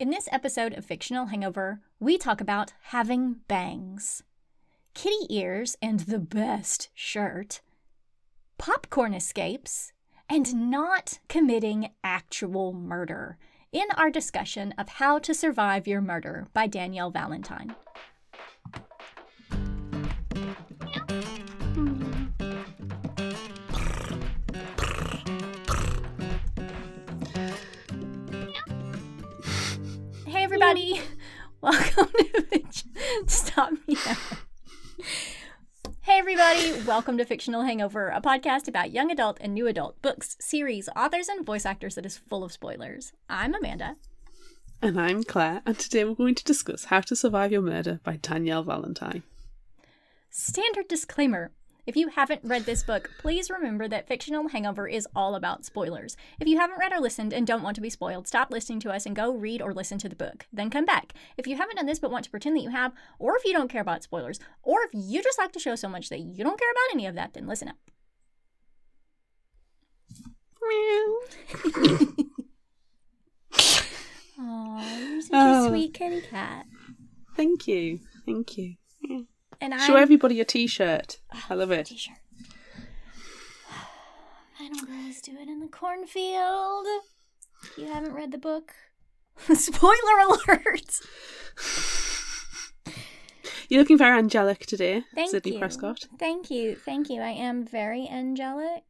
In this episode of Fictional Hangover, we talk about having bangs, kitty ears and the best shirt, popcorn escapes, and not committing actual murder in our discussion of How to Survive Your Murder by Danielle Valentine. Everybody, welcome to Stop me now. Hey everybody, welcome to Fictional Hangover, a podcast about young adult and new adult books, series, authors, and voice actors that is full of spoilers. I'm Amanda. And I'm Claire, and today we're going to discuss How to Survive Your Murder by Danielle Valentine. Standard disclaimer. If you haven't read this book, please remember that Fictional Hangover is all about spoilers. If you haven't read or listened and don't want to be spoiled, stop listening to us and go read or listen to the book. Then come back. If you haven't done this but want to pretend that you have, or if you don't care about spoilers, or if you just like the show so much that you don't care about any of that, then listen up. Aw, you're such Oh. a sweet kitty cat. Thank you. Thank you. Yeah. And Show I'm everybody a t shirt. I love it. t-shirt. I don't always do it in the cornfield. You haven't read the book. Spoiler alert! You're looking very angelic today, Thank Sidney you. Prescott. Thank you, thank you. I am very angelic.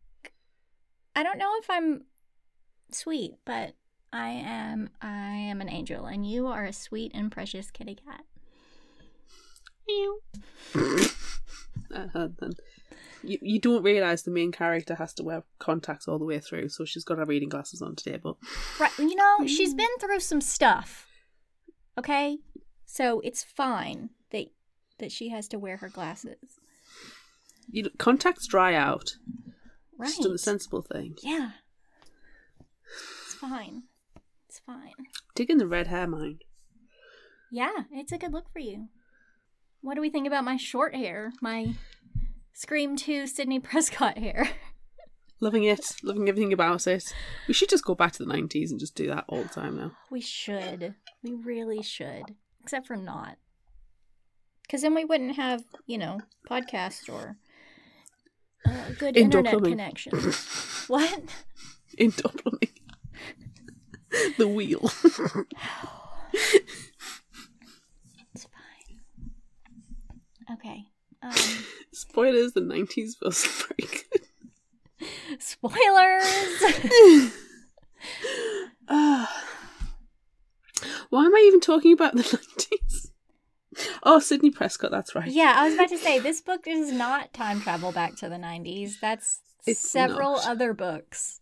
I don't know if I'm sweet, but I am. I am an angel, and you are a sweet and precious kitty cat. Uh, then. You, you don't realise the main character has to wear contacts all the way through, so she's got her reading glasses on today, but Right. You know, she's been through some stuff. Okay? So it's fine that that she has to wear her glasses. you know, contacts dry out. Right. Just do the sensible thing. Yeah. It's fine. It's fine. Dig in the red hair, mind. Yeah, it's a good look for you. What do we think about my short hair? My Scream 2 Sidney Prescott hair. Loving it, loving everything about it. We should just go back to the 90s and just do that all the time now. We should. We really should. Except for not. Because then we wouldn't have, you know, podcast or uh, good Indoor internet plumbing. connection. what? Indoor plumbing. the wheel. It's fine. Okay. Um, Spoilers, the 90s was very good. spoilers! Ah. Why am I even talking about the 90s? Oh, Sidney Prescott, that's right. yeah, I was about to say, this book is not time travel back to the 90s. That's It's several not. other books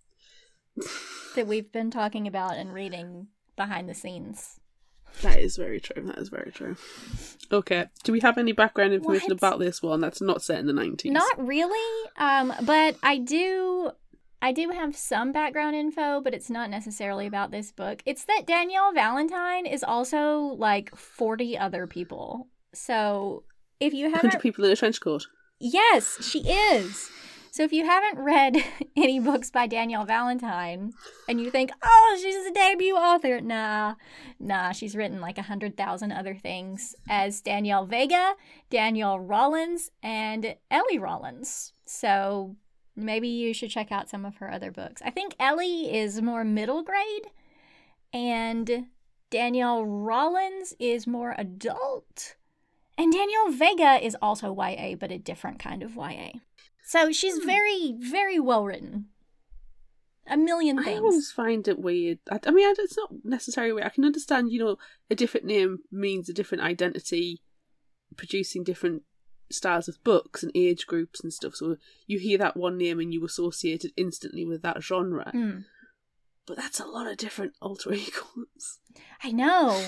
that we've been talking about and reading behind the scenes. That is very true. That is very true. Okay. Do we have any background information What? about this one that's not set in the 90s? Not really, um, but I do. I do have some background info, but it's not necessarily about this book. It's that Danielle Valentine is also like 40 other people. So if you haven't people in a trench coat. Yes, she is. So if you haven't read any books by Danielle Valentine and you think, oh, she's a debut author, nah, nah, she's written like a hundred thousand other things as Danielle Vega, Danielle Rollins, and Ellie Rollins. So maybe you should check out some of her other books. I think Ellie is more middle grade, and Danielle Rollins is more adult. And Danielle Vega is also YA, but a different kind of YA. So she's very, very well written. A million I always find it weird. I, I mean, it's not necessarily weird. I can understand, you know, a different name means a different identity, producing different styles of books and age groups and stuff. So you hear that one name and you associate it instantly with that genre. Mm, But that's a lot of different alter egos. I know.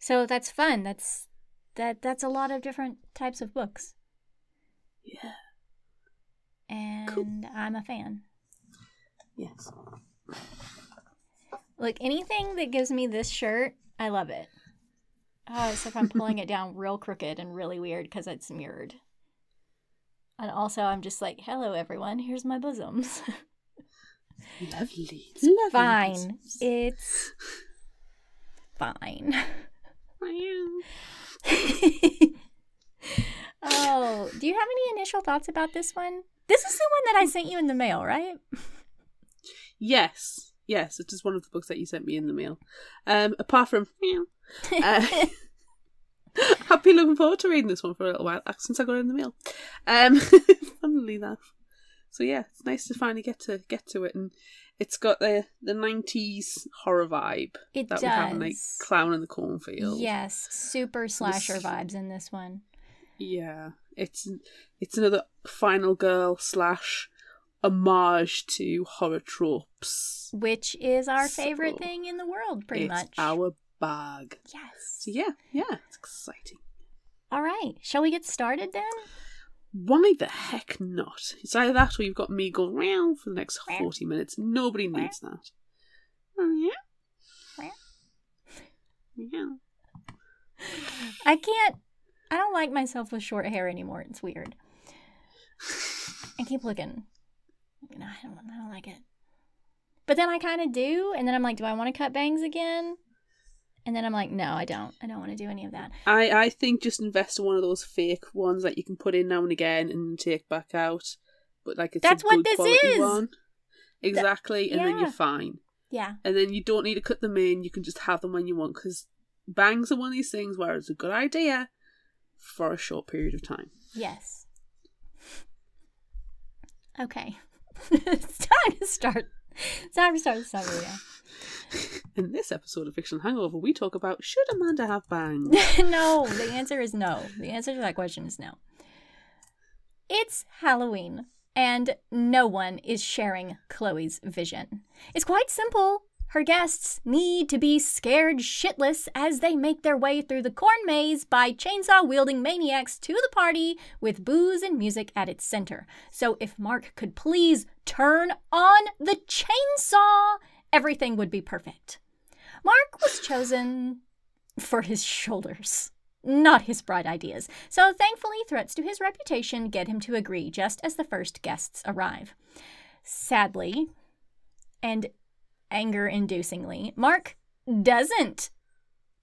So that's fun. That's that. That's a lot of different types of books, Yeah. And I'm a fan. Yes. Look, anything that gives me this shirt, I love it. Oh, except I'm pulling it down real crooked and really weird because it's mirrored. And also, I'm just like, hello, everyone. Here's my bosoms. Lovely. Lovely. Fine. It's fine. Oh, do you have any initial thoughts about this one? This is the one that I sent you in the mail, right? Yes, yes, it is one of the books that you sent me in the mail. Um, apart from uh, I've been looking forward to reading this one for a little while uh, since I got it in the mail. Um, funnily enough, so yeah, it's nice to finally get to get to it, and it's got the the nineties horror vibe It that does. we have in like Clown in the Cornfield. Yes, super slasher This- vibes in this one. Yeah, it's it's another final girl slash homage to horror tropes. Which is our favorite thing in the world, pretty it's much. our bag. Yes. So yeah, yeah, it's exciting. All right. Shall we get started then? Why the heck not? It's either that or you've got me going round for the next forty minutes. Nobody needs that. Oh yeah. Meow. I can't. I don't like myself with short hair anymore. It's weird. I keep looking. No, I don't. I don't like it. But then I kind of do, and then I'm like, do I want to cut bangs again? And then I'm like, no, I don't. I don't want to do any of that. I I think just invest in one of those fake ones that you can put in now and again and take back out. But like it's That's a what good this is! one. Exactly, and then you're fine. Yeah. and then you don't need to cut them in. You can just have them when you want because bangs are one of these things where it's a good idea for a short period of time. Yes. Okay. it's time to start. It's time to start the summary. now. In this episode of Fiction Hangover, we talk about should Amanda have bangs? no, the answer is no. The answer to that question is no. It's Halloween, and no one is sharing Chloe's vision. It's quite simple. Her guests need to be scared shitless as they make their way through the corn maze by chainsaw wielding maniacs to the party with booze and music at its center. So, if Mark could please turn on the chainsaw, everything would be perfect. Mark was chosen for his shoulders, not his bright ideas. So thankfully, threats to his reputation get him to agree just as the first guests arrive. Sadly, and anger inducingly, Mark doesn't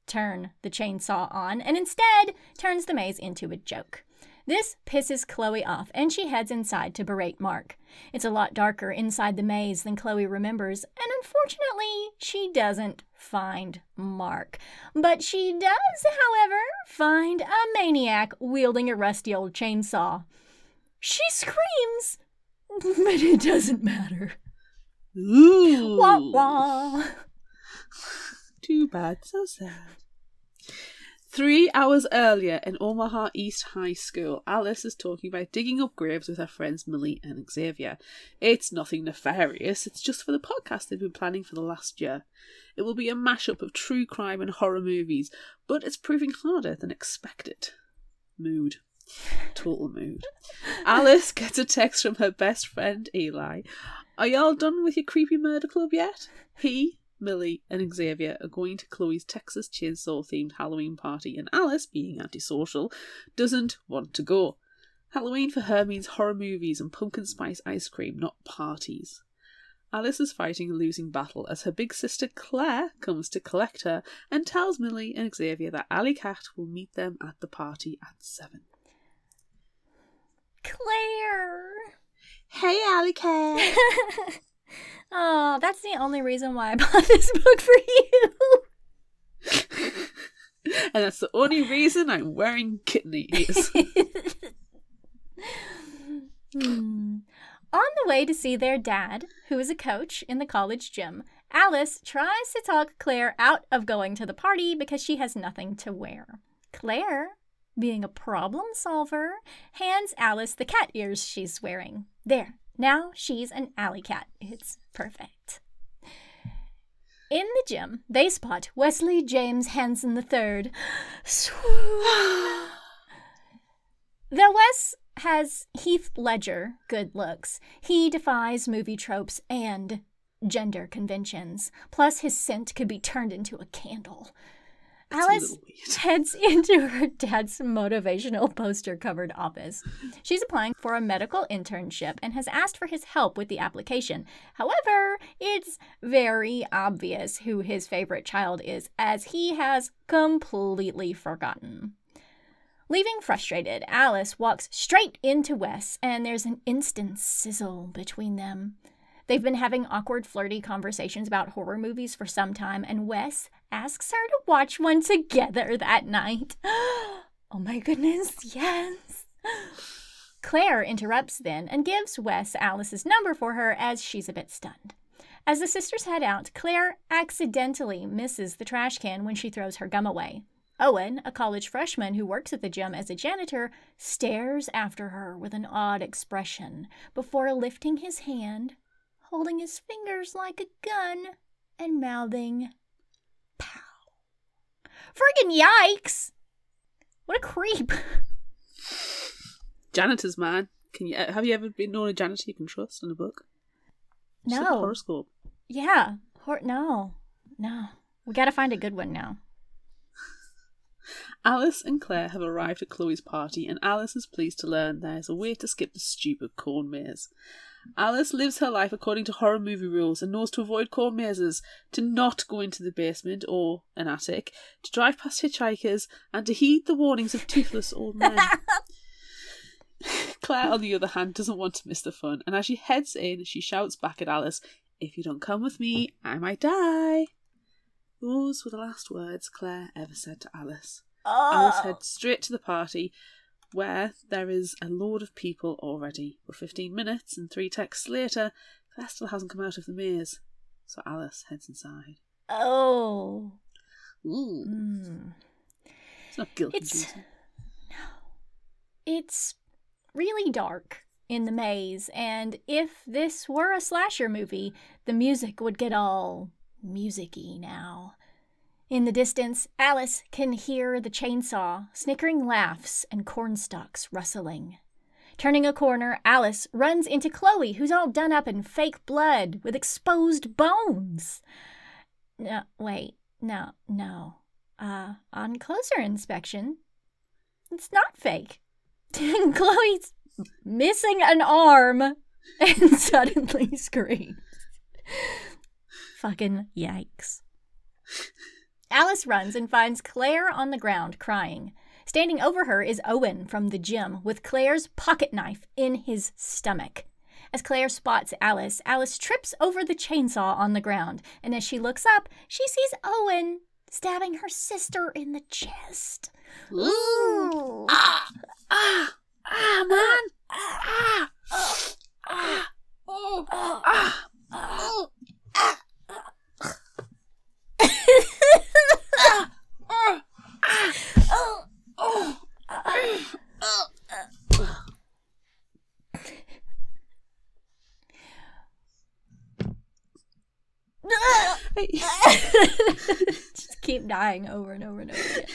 turn the chainsaw on and instead turns the maze into a joke. This pisses Chloe off, and she heads inside to berate Mark. It's a lot darker inside the maze than Chloe remembers, and unfortunately, she doesn't find Mark. But she does, however, find a maniac wielding a rusty old chainsaw. She screams, but it doesn't matter. Ooh, Wah wah. too bad, so sad. Three hours earlier in Omaha East High School, Alice is talking about digging up graves with her friends Millie and Xavier. It's nothing nefarious, it's just for the podcast they've been planning for the last year. It will be a mashup of true crime and horror movies, but it's proving harder than expected. Mood. Total mood. Alice gets a text from her best friend Eli. Are y'all done with your creepy murder club yet? He, Millie, and Xavier are going to Chloe's Texas Chainsaw themed Halloween party, and Alice, being antisocial, doesn't want to go. Halloween for her means horror movies and pumpkin spice ice cream, not parties. Alice is fighting a losing battle as her big sister Claire comes to collect her and tells Millie and Xavier that Alley Cat will meet them at the party at 7. Claire. Hey, Alley Cat! oh, that's the only reason why I bought this book for you. and that's the only reason I'm wearing kitten ears. Hmm. On the way to see their dad, who is a coach in the college gym, Alice tries to talk Claire out of going to the party because she has nothing to wear. Claire, being a problem solver, hands Alice the cat ears she's wearing. There, now she's an alley cat. It's perfect. In the gym, they spot Wesley James Hansen III. Swoon. Though Wes has Heath Ledger good looks, he defies movie tropes and gender conventions. Plus, his scent could be turned into a candle. Alice heads into her dad's motivational poster covered office. She's applying for a medical internship and has asked for his help with the application. However, it's very obvious who his favorite child is, as he has completely forgotten. Leaving frustrated, Alice walks straight into Wes, and there's an instant sizzle between them. They've been having awkward, flirty conversations about horror movies for some time, and Wes asks her to watch one together that night. oh my goodness, yes. Claire interrupts then and gives Wes Alice's number for her as she's a bit stunned. As the sisters head out, Claire accidentally misses the trash can when she throws her gum away. Owen, a college freshman who works at the gym as a janitor, stares after her with an odd expression before lifting his hand, holding his fingers like a gun, and mouthing, Pow. Friggin' yikes! What a creep! Janitors, man. Can you have you ever been known a janitor you can trust in a book? Just like No. horoscope. Yeah. Hor- no. No. We gotta find a good one now. Alice and Claire have arrived at Chloe's party, and Alice is pleased to learn there is a way to skip the stupid corn maze. Alice lives her life according to horror movie rules and knows to avoid corn mazes, to not go into the basement or an attic, to drive past hitchhikers, and to heed the warnings of toothless old men. Claire, on the other hand, doesn't want to miss the fun, and as she heads in, she shouts back at Alice, If you don't come with me, I might die. Those were the last words Claire ever said to Alice. Alice Oh. heads straight to the party, where there is a lord of people already. But 15 minutes and three texts later, still hasn't come out of the maze. So Alice heads inside. Oh. Ooh, Mm. it's not guilt It's inducing. it's really dark in the maze, and if this were a slasher movie, the music would get all musicy now. In the distance, Alice can hear the chainsaw, snickering laughs, and cornstalks rustling. Turning a corner, Alice runs into Chloe, who's all done up in fake blood with exposed bones. No, wait, no, no. Uh, on closer inspection, it's not fake. Chloe's missing an arm and suddenly screams. Fucking yikes. Alice runs and finds Claire on the ground crying. Standing over her is Owen from the gym with Claire's pocket knife in his stomach. As Claire spots Alice, Alice trips over the chainsaw on the ground, and as she looks up, she sees Owen stabbing her sister in the chest. Ooh. Ah! Ah! Ah, man! Ah! Ah! Oh. Ah! Hey. Just keep dying over and over and over again.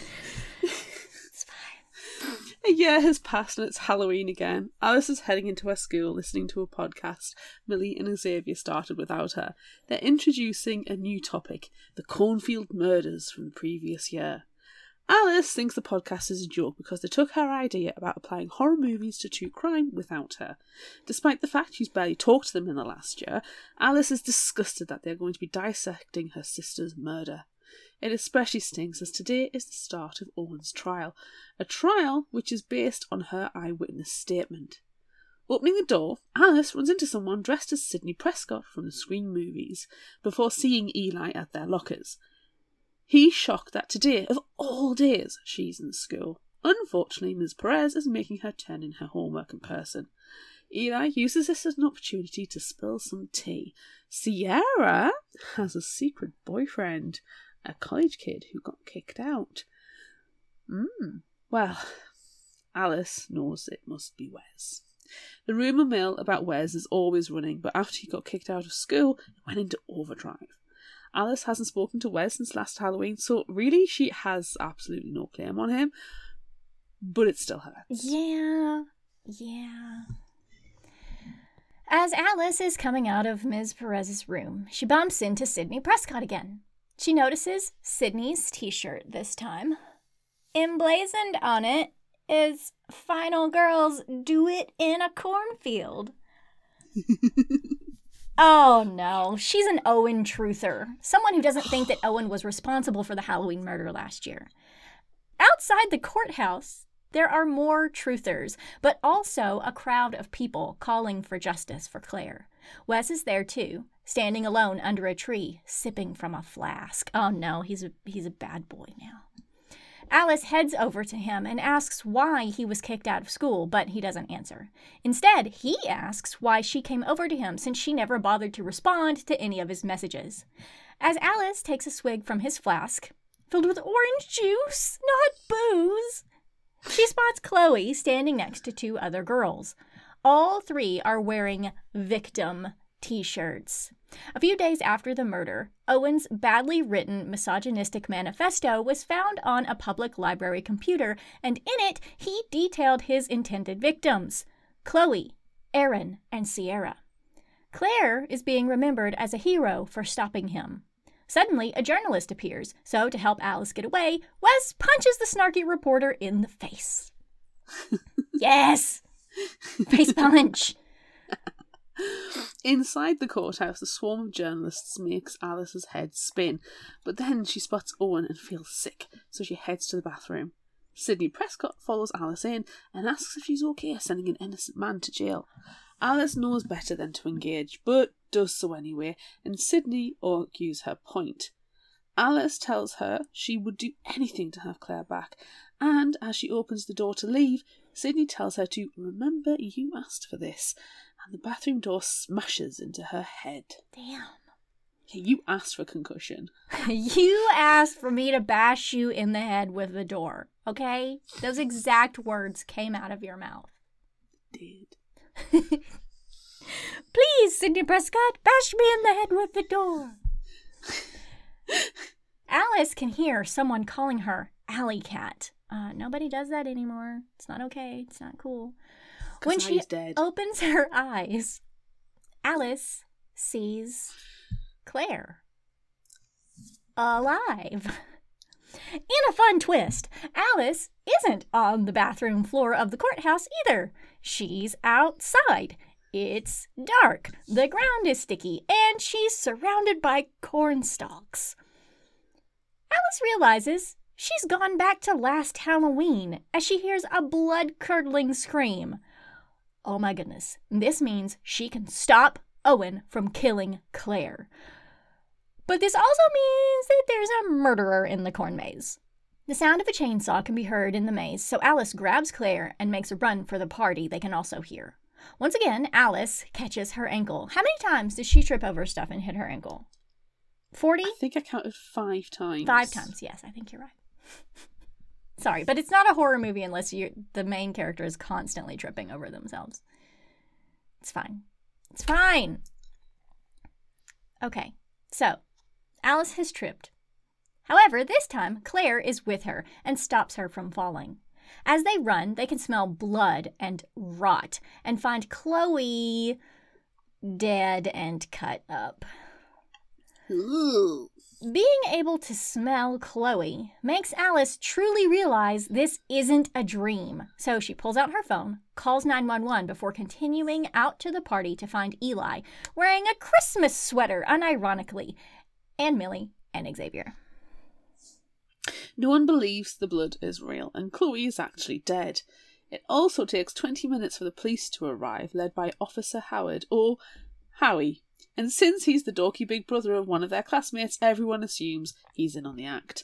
A year has passed and it's Halloween again. Alice is heading into her school listening to a podcast Millie and Xavier started without her. They're introducing a new topic the cornfield murders from the previous year. Alice thinks the podcast is a joke because they took her idea about applying horror movies to true crime without her. Despite the fact she's barely talked to them in the last year, Alice is disgusted that they're going to be dissecting her sister's murder. It especially stings as today is the start of Owen's trial, a trial which is based on her eyewitness statement. Opening the door, Alice runs into someone dressed as Sidney Prescott from the Scream movies before seeing Eli at their lockers. He's shocked that today, of all days, she's in school. Unfortunately, Ms. Perez is making her turn in her homework in person. Eli uses this as an opportunity to spill some tea. Sierra has a secret boyfriend, a college kid who got kicked out. Hmm. Well, Alice knows it must be Wes. The rumour mill about Wes is always running, but after he got kicked out of school, it went into overdrive. Alice hasn't spoken to Wes since last Halloween, so really she has absolutely no claim on him, but it still hurts. Yeah, yeah. As Alice is coming out of Ms. Perez's room, she bumps into Sidney Prescott again. She notices Sidney's t shirt this time. Emblazoned on it is Final Girls Do It in a Cornfield. oh no, she's an Owen truther. Someone who doesn't think that Owen was responsible for the Halloween murder last year. Outside the courthouse, there are more truthers, but also a crowd of people calling for justice for Claire. Wes is there too, standing alone under a tree, sipping from a flask. Oh no, he's a he's a bad boy now. Alice heads over to him and asks why he was kicked out of school, but he doesn't answer. Instead, he asks why she came over to him since she never bothered to respond to any of his messages. As Alice takes a swig from his flask, filled with orange juice, not booze, she spots Chloe standing next to two other girls. All three are wearing victim t shirts. A few days after the murder, Owen's badly written misogynistic manifesto was found on a public library computer, and in it, he detailed his intended victims Chloe, Erin, and Sierra. Claire is being remembered as a hero for stopping him. Suddenly, a journalist appears, so to help Alice get away, Wes punches the snarky reporter in the face. yes! Face punch! Inside the courthouse, a swarm of journalists makes Alice's head spin, but then she spots Owen and feels sick, so she heads to the bathroom. Sidney Prescott follows Alice in and asks if she's okay sending an innocent man to jail. Alice knows better than to engage, but does so anyway, and Sidney argues her point. Alice tells her she would do anything to have Claire back, and as she opens the door to leave, Sidney tells her to remember you asked for this, and the bathroom door smashes into her head. Damn. You asked for concussion. you asked for me to bash you in the head with the door, okay? Those exact words came out of your mouth. Did. Please, Sidney Prescott, bash me in the head with the door. Alice can hear someone calling her Alley Cat. Uh, nobody does that anymore. It's not okay. It's not cool. When she dead. opens her eyes, Alice sees Claire alive. In a fun twist, Alice isn't on the bathroom floor of the courthouse either. She's outside. It's dark, the ground is sticky, and she's surrounded by corn stalks. Alice realizes she's gone back to last Halloween as she hears a blood curdling scream. Oh my goodness, this means she can stop Owen from killing Claire. But this also means that there's a murderer in the corn maze. The sound of a chainsaw can be heard in the maze, so Alice grabs Claire and makes a run for the party they can also hear. Once again, Alice catches her ankle. How many times did she trip over stuff and hit her ankle? 40? I think I counted five times. Five times, yes, I think you're right. Sorry, but it's not a horror movie unless you the main character is constantly tripping over themselves. It's fine. It's fine. Okay, so Alice has tripped. However, this time Claire is with her and stops her from falling. As they run, they can smell blood and rot and find Chloe dead and cut up. Ooh. Being able to smell Chloe makes Alice truly realize this isn't a dream. So she pulls out her phone, calls 911 before continuing out to the party to find Eli wearing a Christmas sweater, unironically, and Millie and Xavier. No one believes the blood is real, and Chloe is actually dead. It also takes 20 minutes for the police to arrive, led by Officer Howard, or Howie. And since he's the dorky big brother of one of their classmates, everyone assumes he's in on the act.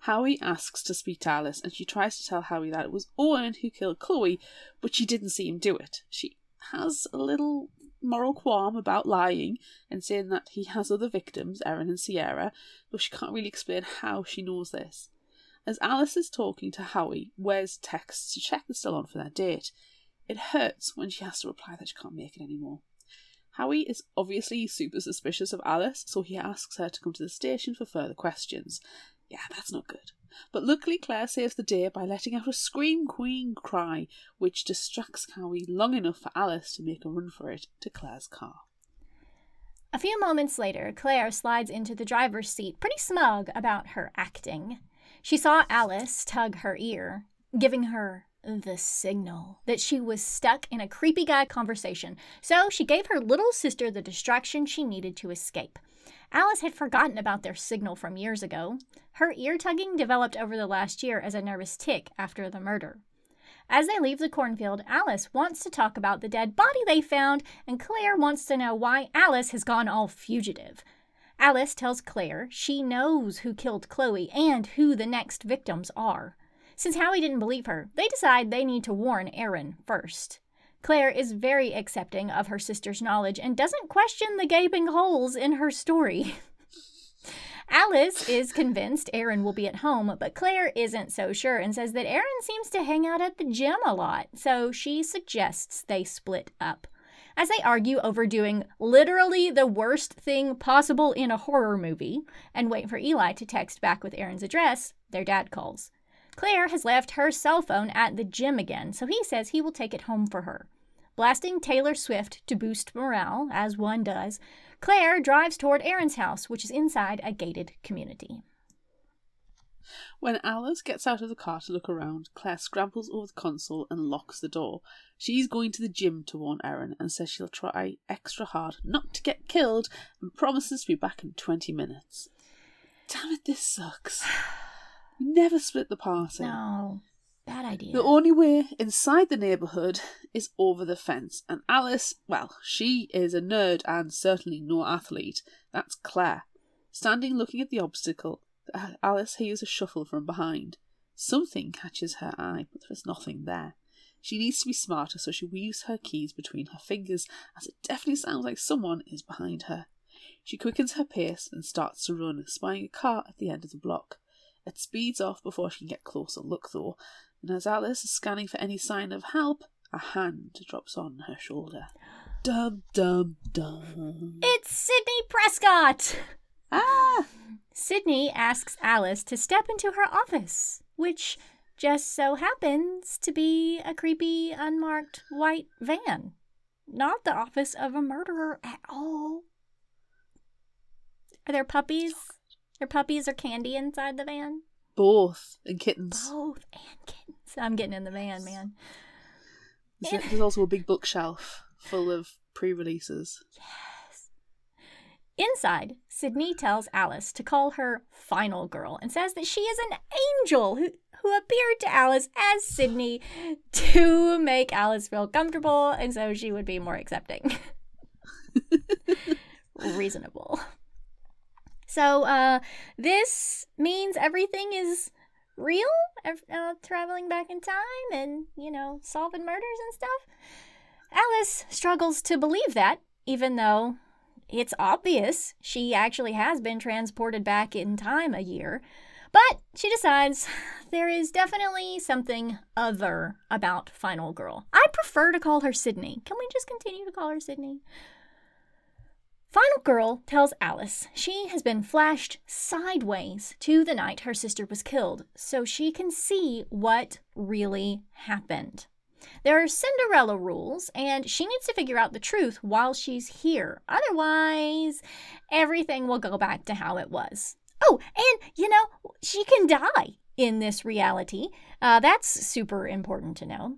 Howie asks to speak to Alice, and she tries to tell Howie that it was Owen who killed Chloe, but she didn't see him do it. She has a little moral qualm about lying and saying that he has other victims, Erin and Sierra, but she can't really explain how she knows this. As Alice is talking to Howie, Wes texts to check they're still on for their date. It hurts when she has to reply that she can't make it anymore. Howie is obviously super suspicious of Alice, so he asks her to come to the station for further questions. Yeah, that's not good. But luckily, Claire saves the day by letting out a scream queen cry, which distracts Howie long enough for Alice to make a run for it to Claire's car. A few moments later, Claire slides into the driver's seat, pretty smug about her acting. She saw Alice tug her ear, giving her the signal that she was stuck in a creepy guy conversation, so she gave her little sister the distraction she needed to escape. Alice had forgotten about their signal from years ago. Her ear tugging developed over the last year as a nervous tic after the murder. As they leave the cornfield, Alice wants to talk about the dead body they found, and Claire wants to know why Alice has gone all fugitive. Alice tells Claire she knows who killed Chloe and who the next victims are. Since Howie didn't believe her, they decide they need to warn Erin first. Claire is very accepting of her sister's knowledge and doesn't question the gaping holes in her story. Alice is convinced Erin will be at home, but Claire isn't so sure and says that Erin seems to hang out at the gym a lot, so she suggests they split up. As they argue over doing literally the worst thing possible in a horror movie and wait for Eli to text back with Erin's address, their dad calls. Claire has left her cell phone at the gym again, so he says he will take it home for her. Blasting Taylor Swift to boost morale, as one does, Claire drives toward Erin's house, which is inside a gated community. When Alice gets out of the car to look around, Claire scrambles over the console and locks the door. She's going to the gym to warn Erin and says she'll try extra hard not to get killed and promises to be back in 20 minutes. Damn it, this sucks. Never split the party. No, bad idea. The only way inside the neighbourhood is over the fence, and Alice, well, she is a nerd and certainly no athlete. That's Claire. Standing looking at the obstacle, uh, Alice hears a shuffle from behind. Something catches her eye, but there is nothing there. She needs to be smarter, so she weaves her keys between her fingers, as it definitely sounds like someone is behind her. She quickens her pace and starts to run, spying a car at the end of the block. It speeds off before she can get closer look, though, and as Alice is scanning for any sign of help, a hand drops on her shoulder. Dum dum dum. It's Sidney Prescott! Ah! Sidney asks Alice to step into her office, which just so happens to be a creepy, unmarked white van. Not the office of a murderer at all. Are there puppies? Are puppies or candy inside the van? Both and kittens. Both and kittens. I'm getting in the van, man. There's, there's also a big bookshelf full of pre-releases. Yes. Inside, Sidney tells Alice to call her final girl and says that she is an angel who, who appeared to Alice as Sidney to make Alice feel comfortable and so she would be more accepting. Reasonable. So, uh, this means everything is real, uh, traveling back in time and, you know, solving murders and stuff. Alice struggles to believe that, even though it's obvious she actually has been transported back in time a year. But she decides there is definitely something other about Final Girl. I prefer to call her Sidney. Can we just continue to call her Sidney? Final Girl tells Alice she has been flashed sideways to the night her sister was killed so she can see what really happened. There are Cinderella rules, and she needs to figure out the truth while she's here. Otherwise, everything will go back to how it was. Oh, and you know, she can die in this reality. Uh, that's super important to know.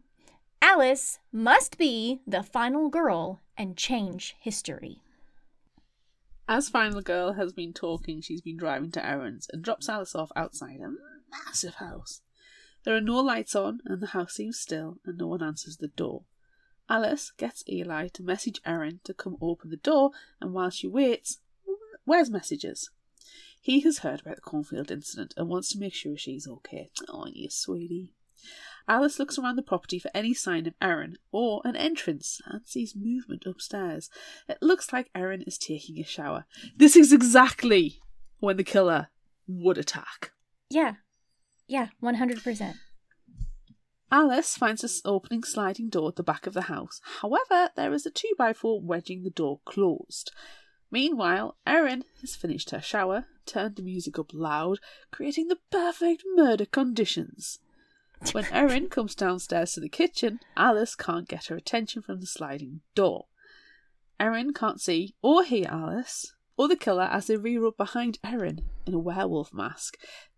Alice must be the final girl and change history. As Final Girl has been talking, she's been driving to errands and drops Alice off outside a massive house. There are no lights on, and the house seems still, and no one answers the door. Alice gets Eli to message Erin to come open the door, and while she waits, Wes messages? He has heard about the cornfield incident and wants to make sure she's okay. Oh, you sweetie. Alice looks around the property for any sign of Erin or an entrance and sees movement upstairs. It looks like Erin is taking a shower. This is exactly when the killer would attack. Yeah. Yeah, 100%. Alice finds an opening sliding door at the back of the house. However, there is a 2x4 wedging the door closed. Meanwhile, Erin has finished her shower, turned the music up loud, creating the perfect murder conditions. When Erin comes downstairs to the kitchen, Alice can't get her attention from the sliding door. Erin can't see or hear Alice or the killer as they rear up behind Erin in a werewolf mask.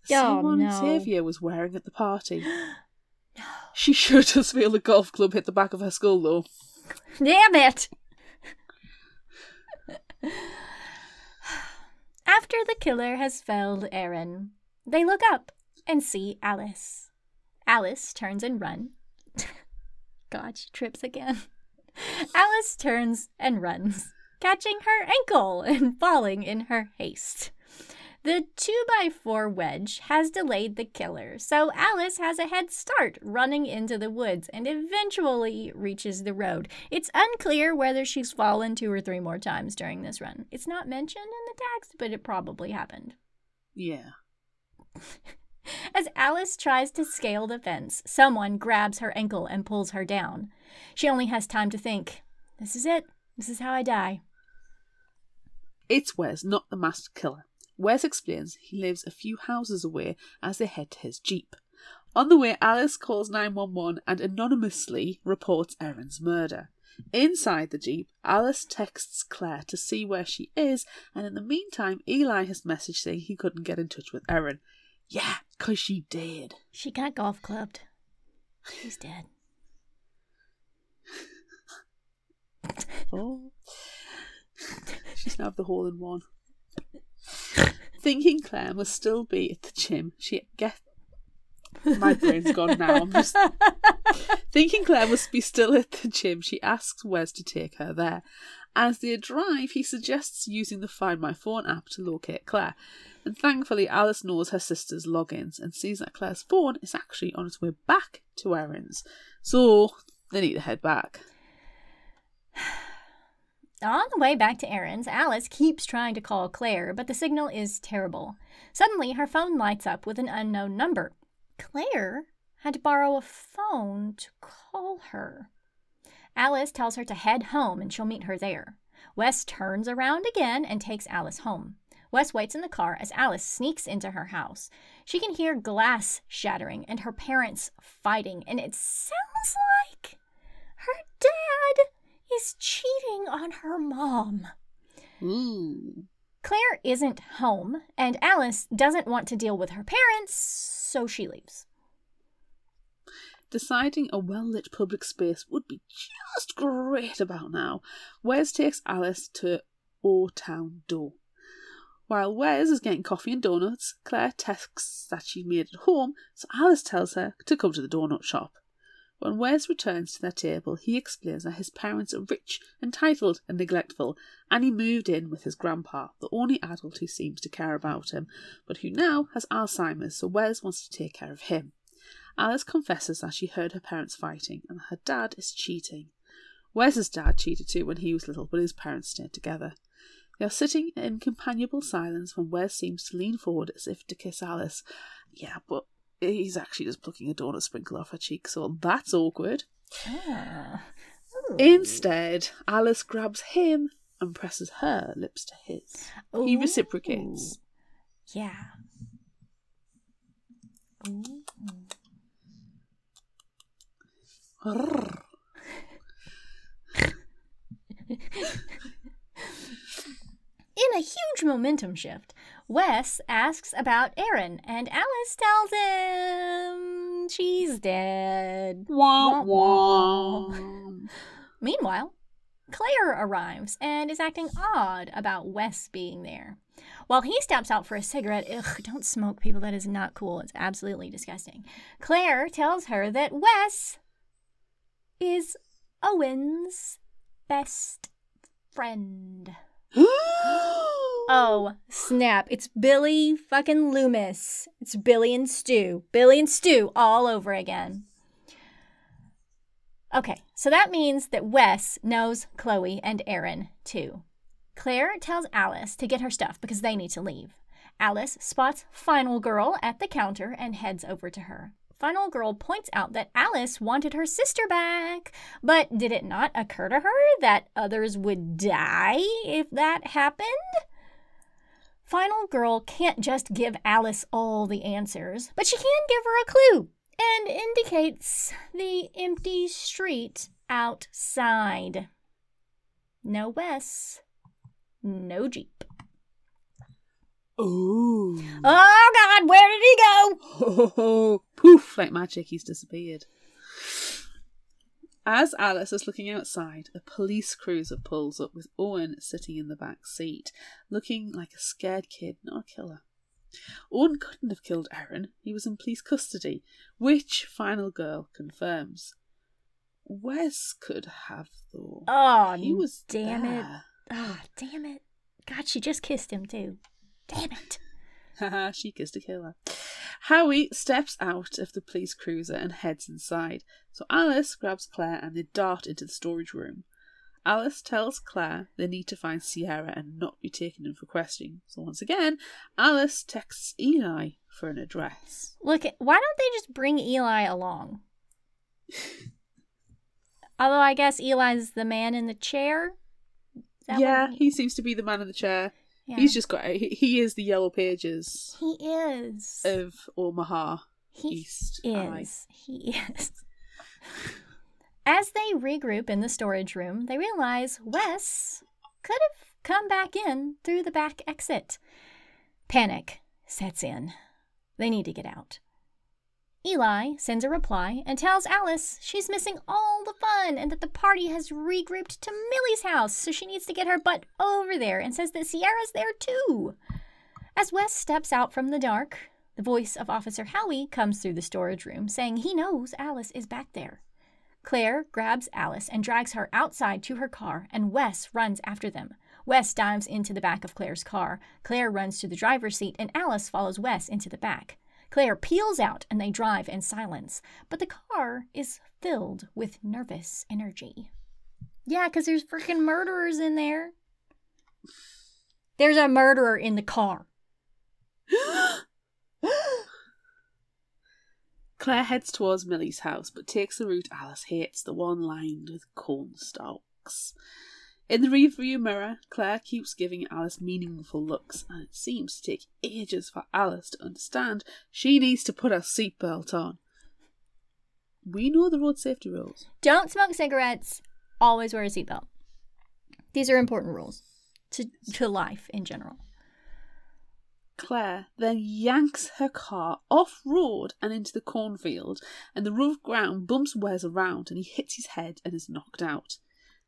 The Oh, same one no. Xavier was wearing at the party. She sure does feel the golf club hit the back of her skull, though. Damn it! After the killer has felled Erin, they look up and see Alice. Alice turns and run. God, she trips again. Alice turns and runs, catching her ankle and falling in her haste. The 2x4 wedge has delayed the killer, so Alice has a head start running into the woods and eventually reaches the road. It's unclear whether she's fallen two or three more times during this run. It's not mentioned in the text, but it probably happened. Yeah. As Alice tries to scale the fence, someone grabs her ankle and pulls her down. She only has time to think, This is it. This is how I die. It's Wes, not the masked killer. Wes explains he lives a few houses away as they head to his jeep. On the way, Alice calls 911 and anonymously reports Erin's murder. Inside the jeep, Alice texts Claire to see where she is, and in the meantime, Eli has messaged saying he couldn't get in touch with Erin. Yeah, 'cause she did. She got golf clubbed. She's dead. Oh. She's now the hole in one. Thinking Claire must still be at the gym, she get my brain's gone now. I'm just thinking Claire must be still at the gym. She asks Wes to take her there. As they drive, he suggests using the Find My Phone app to locate Claire. And thankfully, Alice knows her sister's logins and sees that Claire's phone is actually on its way back to Erin's. So they need to head back. On the way back to Erin's, Alice keeps trying to call Claire, but the signal is terrible. Suddenly, her phone lights up with an unknown number. Claire had to borrow a phone to call her. Alice tells her to head home and she'll meet her there. Wes turns around again and takes Alice home. Wes waits in the car as Alice sneaks into her house. She can hear glass shattering and her parents fighting, and it sounds like her dad is cheating on her mom. Ooh. Claire isn't home, and Alice doesn't want to deal with her parents, so she leaves. Deciding a well lit public space would be just great about now. Wes takes Alice to O Town Door. While Wes is getting coffee and donuts, Claire texts that she made it home, so Alice tells her to come to the donut shop. When Wes returns to their table, he explains that his parents are rich, entitled, and neglectful, and he moved in with his grandpa, the only adult who seems to care about him, but who now has Alzheimer's, so Wes wants to take care of him. Alice confesses that she heard her parents fighting and her dad is cheating. Wes's dad cheated too when he was little, but his parents stayed together. They are sitting in companionable silence when Wes seems to lean forward as if to kiss Alice. Yeah, but he's actually just plucking a donut sprinkle off her cheek, so that's awkward. Ah. Ooh. Instead, Alice grabs him and presses her lips to his. He reciprocates. Yeah. Ooh. In a huge momentum shift, Wes asks about Erin, and Alice tells him she's dead. Wah, wah. Meanwhile, Claire arrives and is acting odd about Wes being there. While he steps out for a cigarette, ugh, don't smoke, people. That is not cool. It's absolutely disgusting. Claire tells her that Wes is Owen's best friend. Oh, snap. It's Billy fucking Loomis. It's Billy and Stu. Billy and Stu all over again. Okay, so that means that Wes knows Chloe and Erin too. Claire tells Alice to get her stuff because they need to leave. Alice spots Final Girl at the counter and heads over to her. Final Girl points out that Alice wanted her sister back, but did it not occur to her that others would die if that happened? Final Girl can't just give Alice all the answers, but she can give her a clue and indicates the empty street outside. No Wes. No Jeep. Ooh. Oh God, where did he go? Oh, poof, like magic, he's disappeared. As Alice is looking outside, a police cruiser pulls up with Owen sitting in the back seat, looking like a scared kid, not a killer. Owen couldn't have killed Erin, he was in police custody, which Final Girl confirms. Wes could have, though. Oh, he was damn it. there. Ah, damn it. God, she just kissed him too. Damn it. Haha, she kissed a killer. Howie steps out of the police cruiser and heads inside. So Alice grabs Claire and they dart into the storage room. Alice tells Claire they need to find Sierra and not be taken in for questioning. So once again, Alice texts Eli for an address. Look, why don't they just bring Eli along? Although I guess Eli's the man in the chair. Yeah, what he seems to be the man in the chair. Yeah. He's just got. He, he is the yellow pages He is. of Omaha he East. is. He is. As they regroup in the storage room, they realize Wes could have come back in through the back exit. Panic sets in. They need to get out. Eli sends a reply and tells Alice she's missing all the fun and that the party has regrouped to Millie's house, so she needs to get her butt over there and says that Sierra's there too. As Wes steps out from the dark, the voice of Officer Howie comes through the storage room saying he knows Alice is back there. Claire grabs Alice and drags her outside to her car, and Wes runs after them. Wes dives into the back of Claire's car. Claire runs to the driver's seat, and Alice follows Wes into the back. Claire peels out and they drive in silence, but the car is filled with nervous energy. Yeah, because there's freaking murderers in there. There's a murderer in the car. Claire heads towards Millie's house, but takes the route Alice hates, the one lined with corn stalks. In the rearview mirror, Claire keeps giving Alice meaningful looks, and it seems to take ages for Alice to understand she needs to put her seatbelt on. We know the road safety rules. Don't smoke cigarettes. Always wear a seatbelt. These are important rules to, to life in general. Claire then yanks her car off road and into the cornfield, and the rough ground bumps Wes around and he hits his head and is knocked out.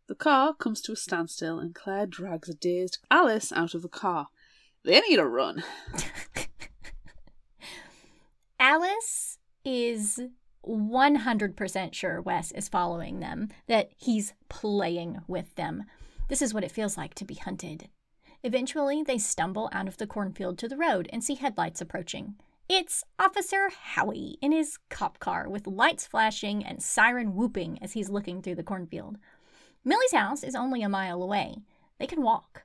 The car comes to a standstill and Claire drags a dazed Alice out of the car. They need a run. Alice is 100% sure Wes is following them, that he's playing with them. This is what it feels like to be hunted. Eventually, they stumble out of the cornfield to the road and see headlights approaching. It's Officer Howie in his cop car with lights flashing and siren whooping as he's looking through the cornfield. Millie's house is only a mile away. They can walk.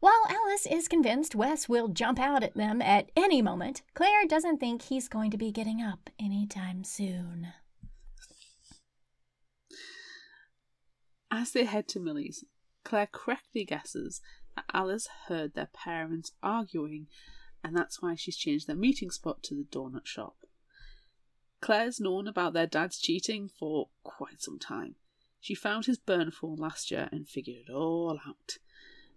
While Alice is convinced Wes will jump out at them at any moment, Claire doesn't think he's going to be getting up anytime soon. As they head to Millie's, Claire correctly guesses that Alice heard their parents arguing, and that's why she's changed their meeting spot to the donut shop. Claire's known about their dad's cheating for quite some time. She found his burn phone last year and figured it all out.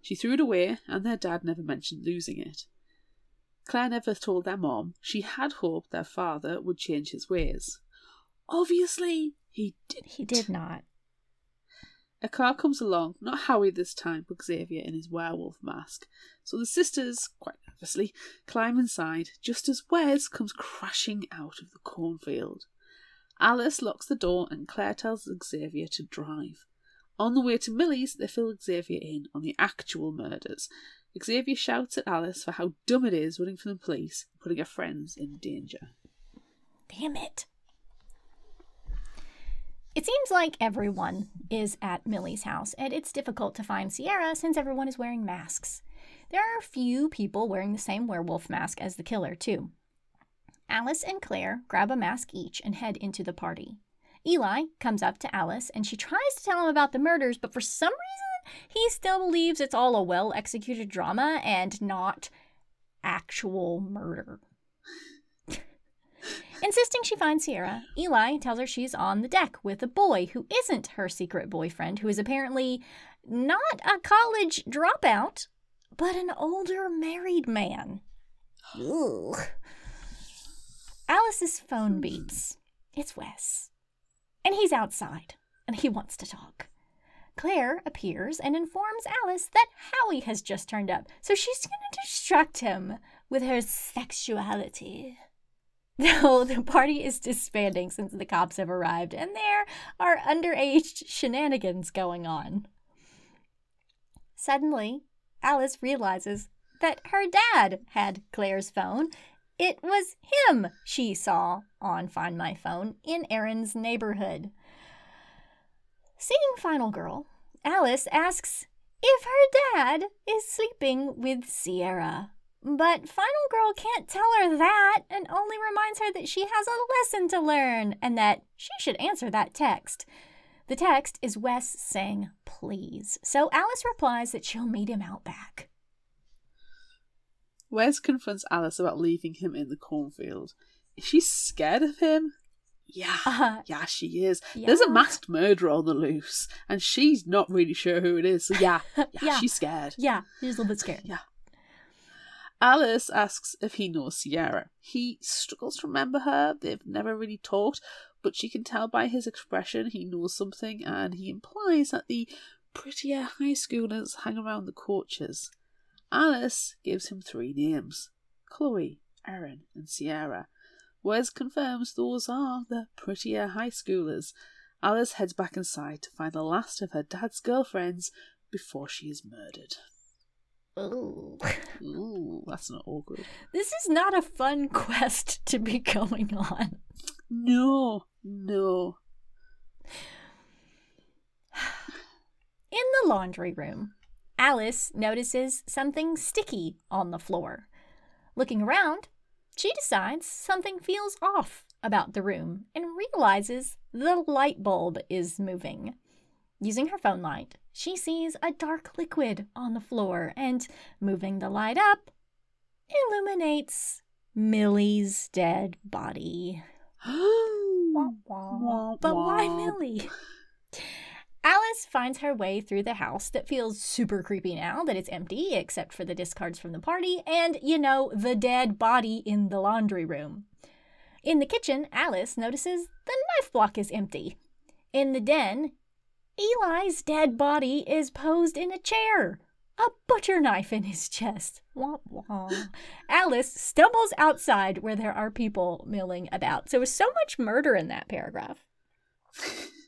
She threw it away, and their dad never mentioned losing it. Claire never told their mom she had hoped their father would change his ways. Obviously, he didn't. He did not. A car comes along, not Howie this time, but Xavier in his werewolf mask. So the sisters, quite nervously, climb inside just as Wes comes crashing out of the cornfield. Alice locks the door and Claire tells Xavier to drive. On the way to Millie's, they fill Xavier in on the actual murders. Xavier shouts at Alice for how dumb it is running from the police, and putting her friends in danger. Damn it. It seems like everyone is at Millie's house, and it's difficult to find Sierra since everyone is wearing masks. There are a few people wearing the same werewolf mask as the killer, too. Alice and Claire grab a mask each and head into the party. Eli comes up to Alice and she tries to tell him about the murders, but for some reason, he still believes it's all a well executed drama and not actual murder. Insisting she finds Sierra, Eli tells her she's on the deck with a boy who isn't her secret boyfriend, who is apparently not a college dropout, but an older married man. Ugh. Alice's phone hmm. beeps. It's Wes. And he's outside, and he wants to talk. Claire appears and informs Alice that Howie has just turned up, so she's going to distract him with her sexuality. Though the party is disbanding since the cops have arrived, and there are underage shenanigans going on. Suddenly, Alice realizes that her dad had Claire's phone. It was him she saw on Find My Phone in Erin's neighborhood. Seeing Final Girl, Alice asks if her dad is sleeping with Sierra. But Final Girl can't tell her that and only reminds her that she has a lesson to learn and that she should answer that text. The text is Wes saying please, so Alice replies that she'll meet him out back. Wes confronts Alice about leaving him in the cornfield. Is she scared of him? Yeah, Uh, yeah, she is. There's a masked murderer on the loose, and she's not really sure who it is. So yeah, yeah, Yeah. she's scared. Yeah, she's a little bit scared. Yeah. Alice asks if he knows Sierra. He struggles to remember her. They've never really talked, but she can tell by his expression he knows something, and he implies that the prettier high schoolers hang around the coaches. Alice gives him three names Chloe, Erin, and Sierra. Wes confirms those are the prettier high schoolers. Alice heads back inside to find the last of her dad's girlfriends before she is murdered. Ooh. Ooh, that's not awkward. This is not a fun quest to be going on. No, no. In the laundry room, Alice notices something sticky on the floor. Looking around, she decides something feels off about the room and realizes the light bulb is moving. Using her phone light, she sees a dark liquid on the floor and, moving the light up, illuminates Millie's dead body. Wah, wah. Wah, But why. Millie? Alice finds her way through the house that feels super creepy now that it's empty, except for the discards from the party and, you know, the dead body in the laundry room. In the kitchen, Alice notices the knife block is empty. In the den, Eli's dead body is posed in a chair, a butcher knife in his chest. Wah, wah. Alice stumbles outside where there are people milling about. So, there's so much murder in that paragraph.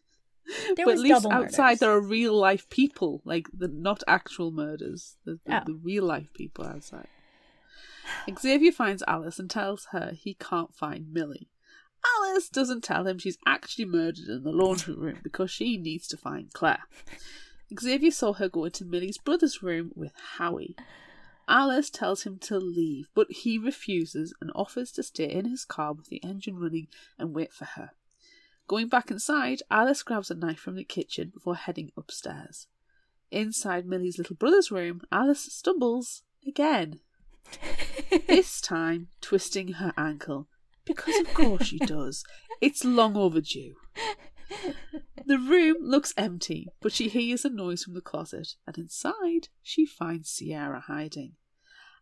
There but was at least outside murders. there are real life people, like the not actual murders, the, the, Oh. the real life people outside. Xavier finds Alice and tells her he can't find Millie. Alice doesn't tell him she's actually murdered in the laundry room because she needs to find Claire. Xavier saw her go into Millie's brother's room with Howie. Alice tells him to leave, but he refuses and offers to stay in his car with the engine running and wait for her. Going back inside, Alice grabs a knife from the kitchen before heading upstairs. Inside Millie's little brother's room, Alice stumbles again, this time twisting her ankle. Because of course she does. It's long overdue. The room looks empty, but she hears a noise from the closet, and inside she finds Sierra hiding.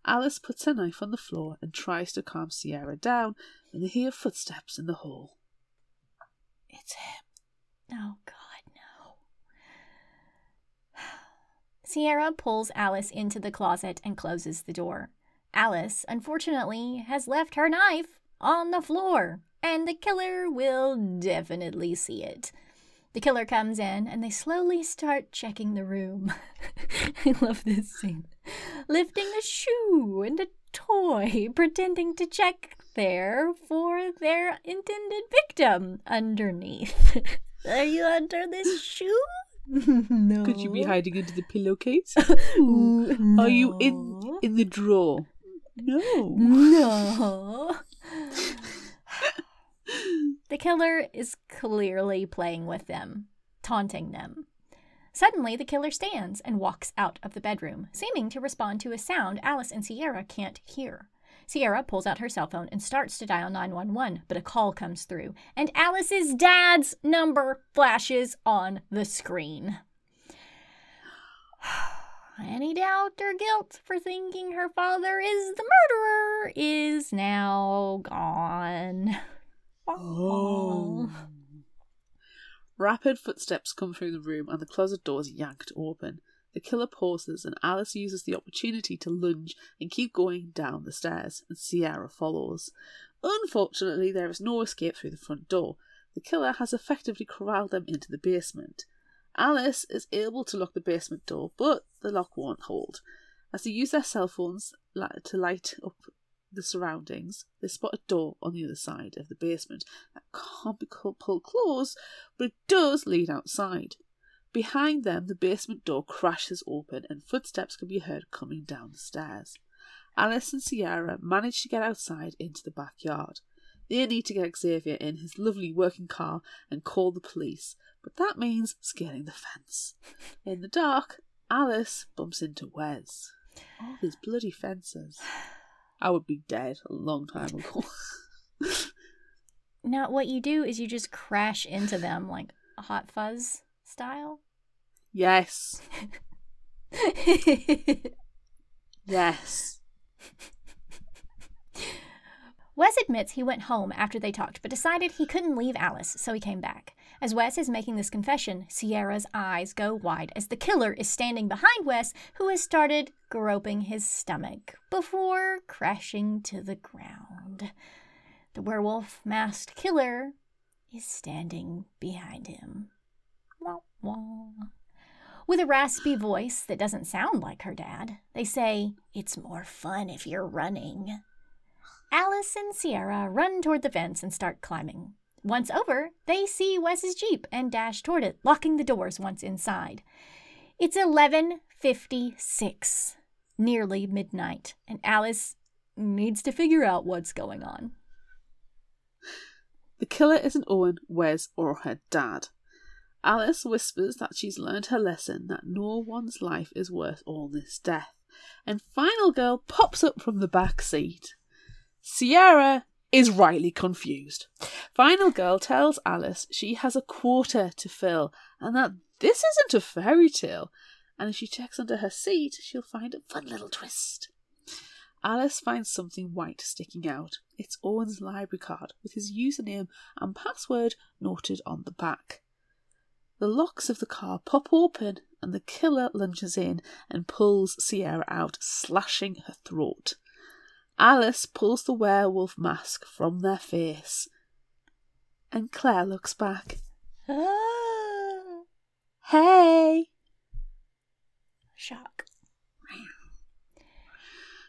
Alice puts her knife on the floor and tries to calm Sierra down, and they hear footsteps in the hall. It's him. Oh, God, no. Sierra pulls Alice into the closet and closes the door. Alice, unfortunately, has left her knife on the floor, and the killer will definitely see it. The killer comes in and they slowly start checking the room. I love this scene. Lifting a shoe and a toy, pretending to check there for their intended victim underneath. Are you under this shoe? no. Could you be hiding under the pillowcase? Ooh, Are you in in the drawer? No. No. the killer is clearly playing with them, taunting them. Suddenly, the killer stands and walks out of the bedroom, seeming to respond to a sound Alice and Sierra can't hear. Sierra pulls out her cell phone and starts to dial 911, but a call comes through, and Alice's dad's number flashes on the screen. Any doubt or guilt for thinking her father is the murderer is now gone. Oh. Rapid footsteps come through the room and the closet door is yanked open. The killer pauses and Alice uses the opportunity to lunge and keep going down the stairs, and Sierra follows. Unfortunately, there is no escape through the front door. The killer has effectively corralled them into the basement. Alice is able to lock the basement door, but the lock won't hold. As they use their cell phones to light up the surroundings, they spot a door on the other side of the basement that can't be pulled closed, but it does lead outside. Behind them, the basement door crashes open and footsteps can be heard coming down the stairs. Alice and Sierra manage to get outside into the backyard. They need to get Xavier in his lovely working car and call the police, but that means scaling the fence. In the dark, Alice bumps into Wes. All these bloody fences. I would be dead a long time ago. now, what you do is you just crash into them like a Hot Fuzz style? Yes. yes. Wes admits he went home after they talked, but decided he couldn't leave Alice, so he came back. As Wes is making this confession, Sierra's eyes go wide as the killer is standing behind Wes, who has started groping his stomach before crashing to the ground. The werewolf masked killer is standing behind him. Wah. With a raspy voice that doesn't sound like her dad, they say, It's more fun if you're running. Alice and Sierra run toward the fence and start climbing. Once over, they see Wes's Jeep and dash toward it, locking the doors once inside. It's 11:56, nearly midnight, and Alice needs to figure out what's going on. The killer isn't Owen, Wes, or her dad. Alice whispers that she's learned her lesson that no one's life is worth all this death, and Final Girl pops up from the back seat. Sierra is rightly confused. Final Girl tells Alice she has a quarter to fill and that this isn't a fairy tale, and if she checks under her seat, she'll find a fun little twist. Alice finds something white sticking out. It's Owen's library card with his username and password noted on the back. The locks of the car pop open and the killer lunges in and pulls Sierra out, slashing her throat. Alice pulls the werewolf mask from their face. And Claire looks back. Hey! Shock.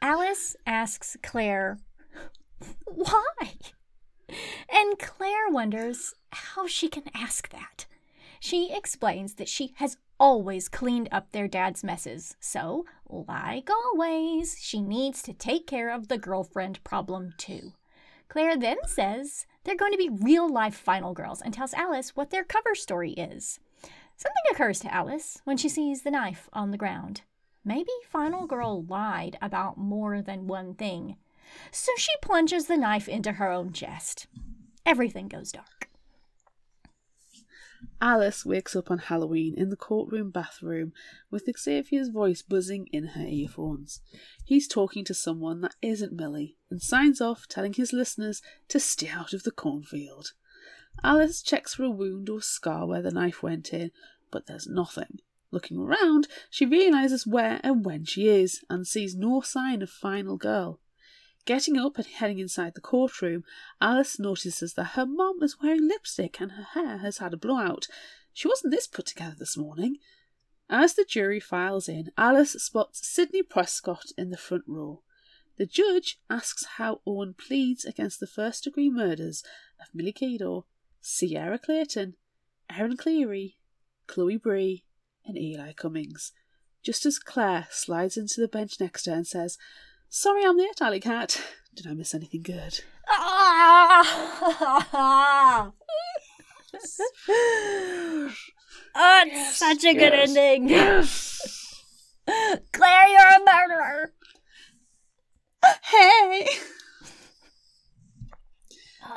Alice asks Claire, Why? And Claire wonders how she can ask that. She explains that she has always cleaned up their dad's messes, so, like always, she needs to take care of the girlfriend problem too. Claire then says they're going to be real life final girls and tells Alice what their cover story is. Something occurs to Alice when she sees the knife on the ground. Maybe Final Girl lied about more than one thing. So she plunges the knife into her own chest. Everything goes dark. Alice wakes up on Halloween in the courtroom bathroom with Xavier's voice buzzing in her earphones. He's talking to someone that isn't Millie and signs off telling his listeners to stay out of the cornfield. Alice checks for a wound or scar where the knife went in, but there's nothing. Looking around, she realizes where and when she is and sees no sign of Final Girl. Getting up and heading inside the courtroom, Alice notices that her mom is wearing lipstick and her hair has had a blowout. She wasn't this put together this morning. As the jury files in, Alice spots Sidney Prescott in the front row. The judge asks how Owen pleads against the first degree murders of Millie Cador, Sierra Clayton, Erin Cleary, Chloe Bree, and Eli Cummings. Just as Claire slides into the bench next to her and says, Sorry I'm late, Alley Cat. Did I miss anything good? Ah! oh, it's yes, such a good ending. Yes. Claire, you're a murderer. hey!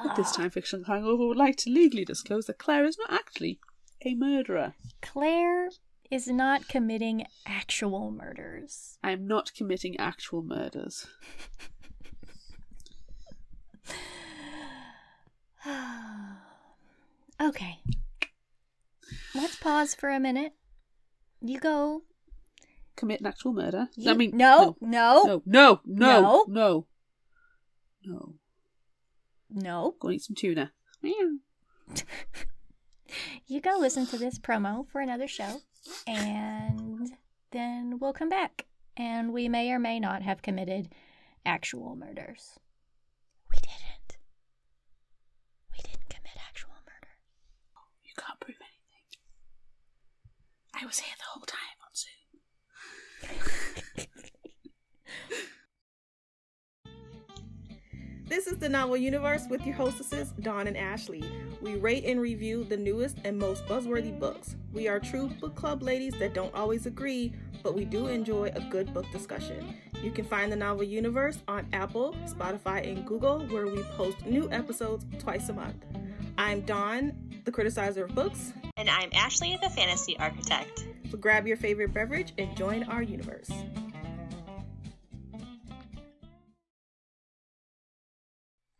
At this time, Fiction Hangover would like to legally disclose that Claire is not actually a murderer. Claire is not committing actual murders. I am not committing actual murders. okay. Let's pause for a minute. You go. Commit an actual murder? You, I mean, no, no, no, no, no, No. no, no. no. Go eat some tuna. You go listen to this promo for another show, and then we'll come back. And we may or may not have committed actual murders. We didn't. We didn't commit actual murder. You can't prove anything. I was here the whole time on Zoom. This is the Novel Universe with your hostesses, Dawn and Ashley. We rate and review the newest and most buzzworthy books. We are true book club ladies that don't always agree, but we do enjoy a good book discussion. You can find the Novel Universe on Apple, Spotify, and Google, where we post new episodes twice a month. I'm Dawn, the criticizer of books. And I'm Ashley, the fantasy architect. So grab your favorite beverage and join our universe.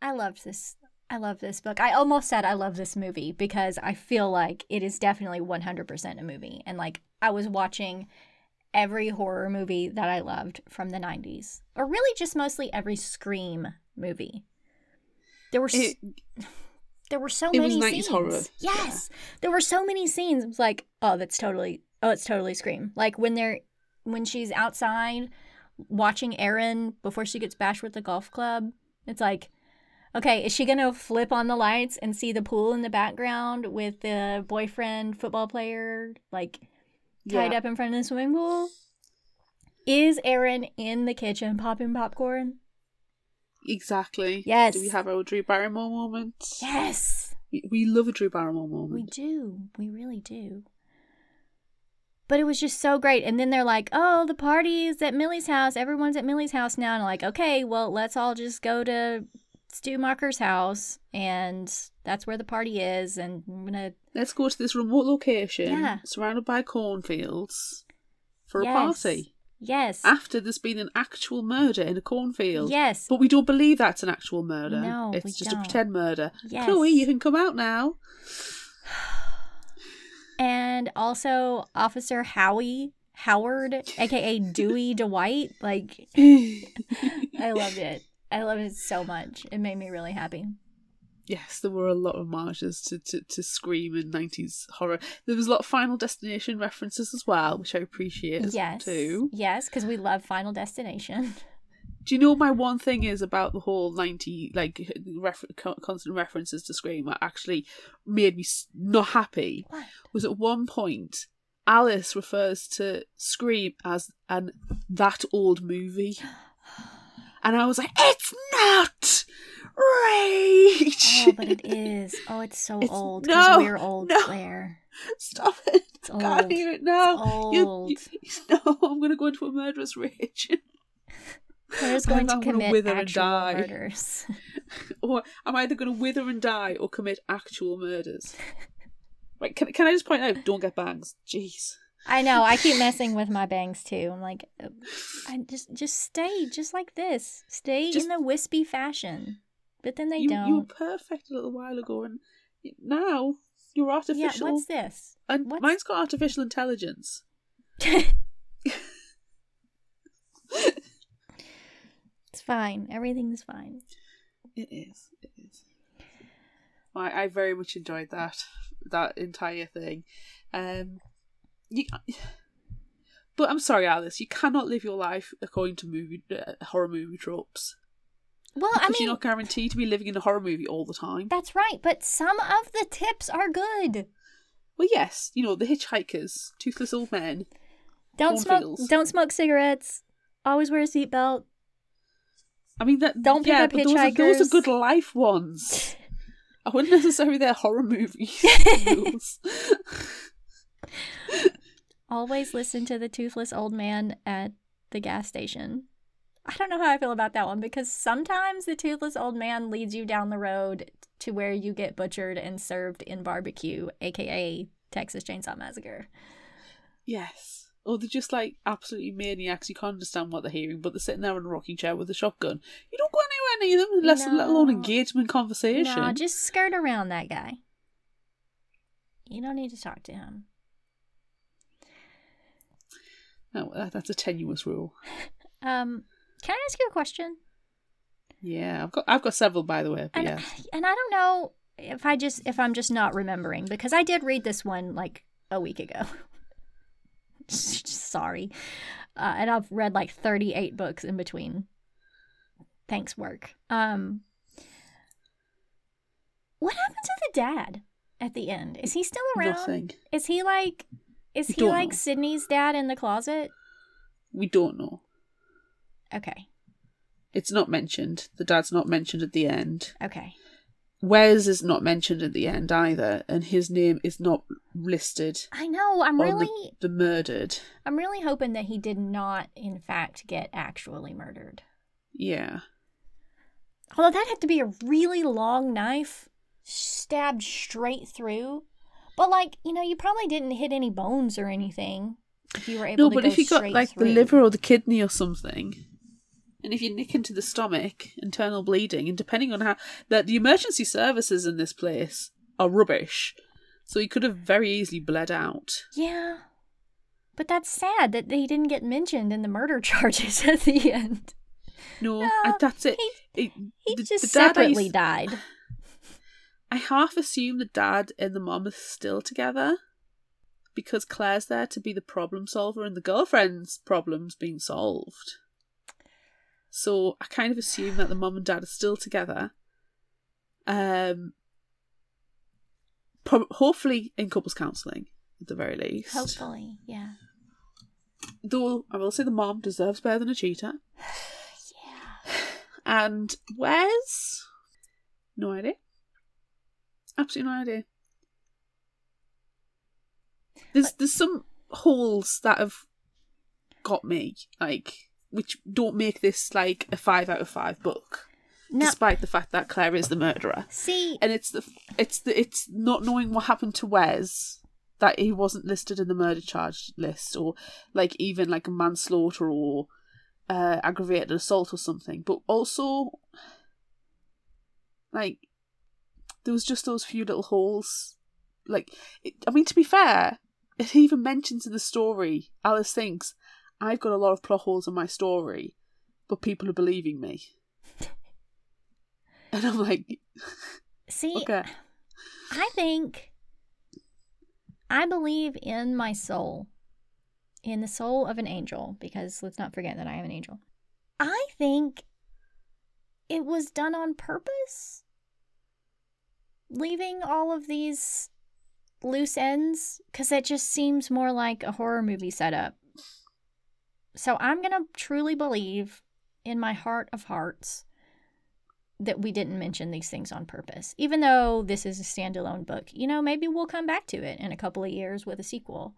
I loved this. I love this book. I almost said I love this movie because I feel like it is definitely 100% a movie. And like I was watching every horror movie that I loved from the 90s, or really just mostly every Scream movie. There were s- It, there were so it was many 90s scenes. horror. Yes. There were so many scenes. It was like, oh, that's totally oh, it's totally Scream. Like when they're when she's outside watching Erin before she gets bashed with the golf club. It's like Okay, is she gonna flip on the lights and see the pool in the background with the boyfriend football player like tied yeah. up in front of the swimming pool? Is Erin in the kitchen popping popcorn? Exactly. Yes. Do we have our Drew Barrymore moment? Yes, We, we love a Drew Barrymore moment. we do. We really do. But it was just so great. And then they're like, oh, the party's at Millie's house. Everyone's at Millie's house now. And I'm like, okay, well, let's all just go to Stu Macher's house. And that's where the party is. And I'm to Let's go to this remote location, Yeah. surrounded by cornfields, for Yes. a party. Yes. After there's been an actual murder in a cornfield. Yes. But we don't believe that's an actual murder. No, it's we just don't. a pretend murder. Yes. Chloe, you can come out now. And also Officer Howie Howard, aka Dewey Dwight. Like I loved it. I loved it so much. It made me really happy. Yes, there were a lot of homages to, to, to Scream and 90s horror. There was a lot of Final Destination references as well, which I appreciate as- yes. too. Yes, because we love Final Destination. Do you know what my one thing is about the whole 90 like refer- constant references to Scream that actually made me not happy? What? Was at one point Alice refers to Scream as an that old movie. And I was like, it's not rage. Oh, but it is. Oh, it's so It's- old because no, we're old, no. Claire. Stop it. It's old. hear it now. You- you- no, I'm going to go into a murderous rage. Claire's going to I'm gonna commit wither and actual die. murders. or I'm either going to wither and die or commit actual murders. Right, can, can I just point out, don't get bangs. Jeez. I know. I keep messing with my bangs too. I'm like, I just just stay just like this. Stay Just- in the wispy fashion. But then they you, don't. you were perfect a little while ago, and now you're artificial. yeah. What's this? and what's- mine's got artificial intelligence. it's fine. Everything's fine. It is. It is. I, I very much enjoyed that that entire thing. Um, you, but I'm sorry, Alice. You cannot live your life according to movie uh, horror movie tropes. Well, I mean, you're not guaranteed to be living in a horror movie all the time. that's right. But some of the tips are good. Well, yes, you know the hitchhikers, toothless old men. Don't smoke. Cornfields. Don't smoke cigarettes. Always wear a seatbelt. I mean that. Don't pick up but those are, those are good life ones. I wouldn't necessarily they're horror movies. Always listen to the toothless old man at the gas station. I don't know how I feel about that one because sometimes the toothless old man leads you down the road to where you get butchered and served in barbecue, aka Texas Chainsaw Massacre. Yes. Or they're just like absolutely maniacs. You can't understand what they're hearing, but they're sitting there in a rocking chair with a shotgun. You don't go anywhere near them unless, let alone No. engagement conversation. No, just skirt around that guy. You don't need to talk to him. That- that's a tenuous rule. Um, can I ask you a question? Yeah, I've got I've got several by the way. And yeah, and I don't know if I just if I'm just not remembering because I did read this one like a week ago. Sorry, uh, and I've read like 38 books in between. Thanks, work. Um, what happened to the dad at the end? Is he still around? nothing. Is he like? Is he like know. Sidney's dad in the closet? We don't know. Okay, It's not mentioned. The dad's not mentioned at the end. okay. Wes is not mentioned at the end either, and his name is not listed I know. I'm on really, the, the murdered. I'm really hoping that he did not, in fact, get actually murdered. Yeah. Although that had to be a really long knife stabbed straight through. But like, you know, you probably didn't hit any bones or anything if you were able No, to but if you got like through. the liver or the kidney or something, and if you nick into the stomach, internal bleeding, and depending on how that the emergency services in this place are rubbish, so he could have very easily bled out. Yeah. But that's sad that they didn't get mentioned in the murder charges at the end. No, No, that's it. he- It- He the- just the separately used- died. I half assume the dad and the mom are still together because Claire's there to be the problem solver and the girlfriend's problem's being solved. So I kind of assume that the mom and dad are still together. Um, pro- hopefully in couples counselling at the very least. Hopefully, yeah. Though I will say the mom deserves better than a cheater. Yeah. And where's No idea. Absolutely no idea. There's there's some holes that have got me, like which don't make this like a five out of five book, Now, despite the fact that Claire is the murderer. see, And it's the it's the it's not knowing what happened to Wes that he wasn't listed in the murder charge list, or like even like manslaughter or uh, aggravated assault or something. But also, like there was just those few little holes. Like it, I mean, to be fair, it even mentions in the story. Alice thinks I've got a lot of plot holes in my story, but people are believing me. And I'm like, see, okay. I think I believe in my soul, in the soul of an angel, because let's not forget that I am an angel. I think it was done on purpose, leaving all of these loose ends, because it just seems more like a horror movie setup. So I'm going to truly believe in my heart of hearts that we didn't mention these things on purpose. Even though this is a standalone book, you know, maybe we'll come back to it in a couple of years with a sequel.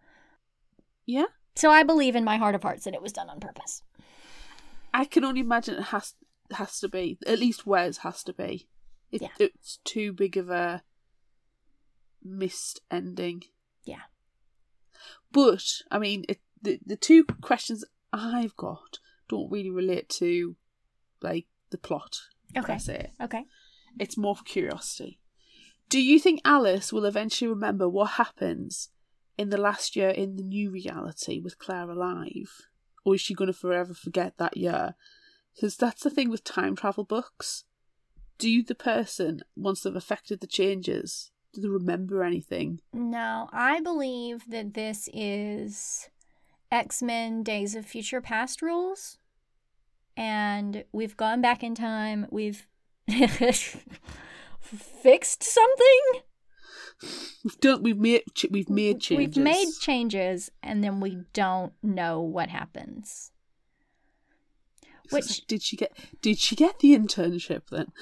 Yeah. So I believe in my heart of hearts that it was done on purpose. I can only imagine it has has to be at least Wes has to be. It, Yeah. It's too big of a missed ending. Yeah. But I mean, it, the the two questions I've got don't really relate to like the plot Okay. per se. Okay. It's more for curiosity. Do you think Alice will eventually remember what happens in the last year in the new reality with Claire alive? Or is she going to forever forget that year? Because that's the thing with time travel books. Do the person, once they've affected the changes, do they remember anything? No, I believe that this is X Men Days of Future Past rules. And we've gone back in time. We've fixed something. We've done. We've made. We've made changes. We've made changes, and then we don't know what happens. Which- like, did she get? Did she get the internship then?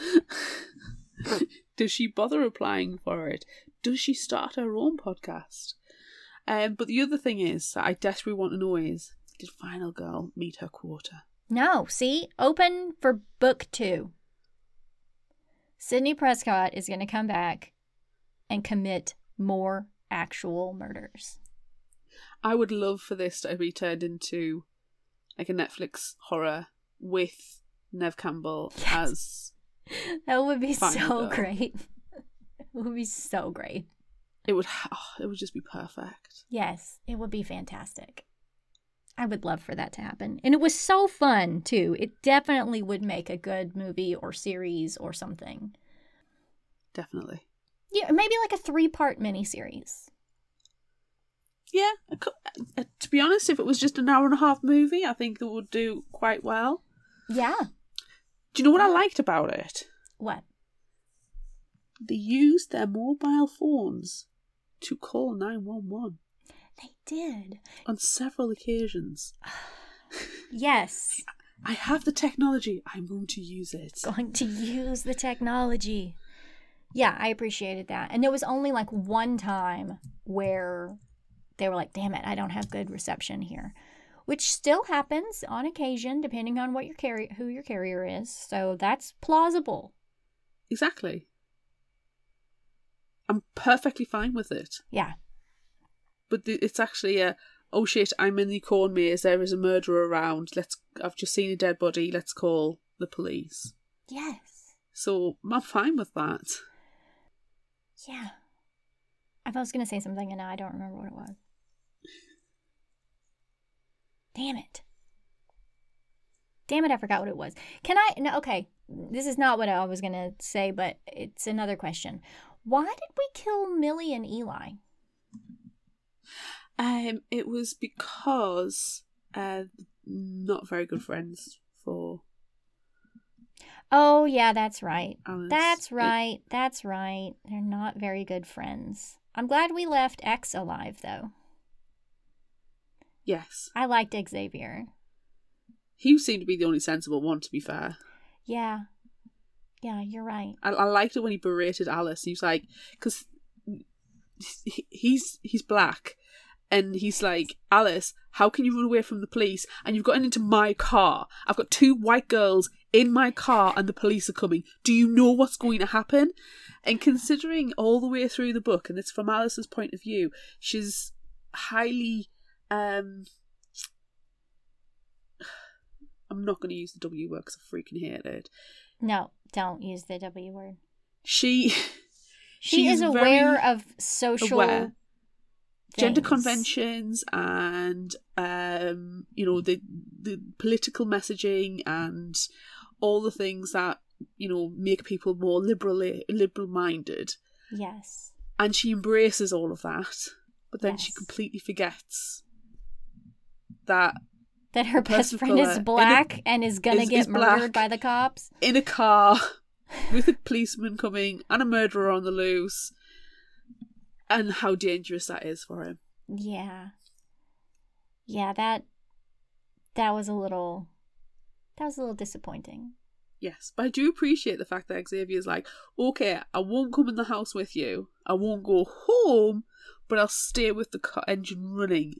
Does she bother applying for it? Does she start her own podcast? Um, but the other thing is that I desperately want to know is did Final Girl meet her quota? No, see? Open for book two. Sidney Prescott is going to come back and commit more actual murders. I would love for this to be turned into like a Netflix horror with Neve Campbell Yes. as That would be so girl. great. it would be so great. it would. Oh, it would just be perfect. Yes, it would be fantastic. I would love for that to happen. And it was so fun, too. It definitely would make a good movie or series or something. Definitely. Yeah, maybe like a three part miniseries. Yeah. Uh, to be honest, if it was just an hour and a half movie, I think it would do quite well. Yeah. Do you know what I liked about it? What? They used their mobile phones to call nine one one They did. on several occasions. Yes. I have the technology. I'm going to use it. Going to use the technology. Yeah, I appreciated that. And there was only like one time where they were like, damn it, I don't have good reception here. Which still happens on occasion, depending on what your carrier who your carrier is. So that's plausible. Exactly. I'm perfectly fine with it. Yeah. But the, it's actually a oh shit, I'm in the corn maze. There is a murderer around. Let's. I've just seen a dead body. Let's call the police. Yes. So I'm fine with that. Yeah. I was going to say something and now I don't remember what it was. Damn it. Damn it, I forgot what it was. Can I? No, okay. This is not what I was going to say, but it's another question. Why did we kill Millie and Eli? Um, it was because uh, not very good friends for Oh, yeah, that's right. Alice. That's It- right. That's right. They're not very good friends. I'm glad we left X alive, though. Yes, I liked Xavier. he seemed to be the only sensible one. To be fair, Yeah. Yeah, you're right. I, I liked it when he berated Alice. He was like, because he's he's black, and he's like, Alice, how can you run away from the police? And you've gotten into my car. I've got two white girls in my car, and the police are coming. Do you know what's going to happen? And considering all the way through the book, and it's from Alice's point of view, she's highly. Um I'm not going to use the W word because I freaking hate it. No, don't use the W word. She She is aware of social aware. gender conventions and um you know the the political messaging and all the things that you know make people more liberally liberal minded Yes. and she embraces all of that but then she completely forgets that That her best friend is in a- black and is gonna is- get is murdered by the cops. in a car with a policeman coming and a murderer on the loose and how dangerous that is for him Yeah. Yeah, that that was a little that was a little disappointing. Yes, but I do appreciate the fact that Xavier's like, okay, I won't come in the house with you. I won't go home, but I'll stay with the car engine running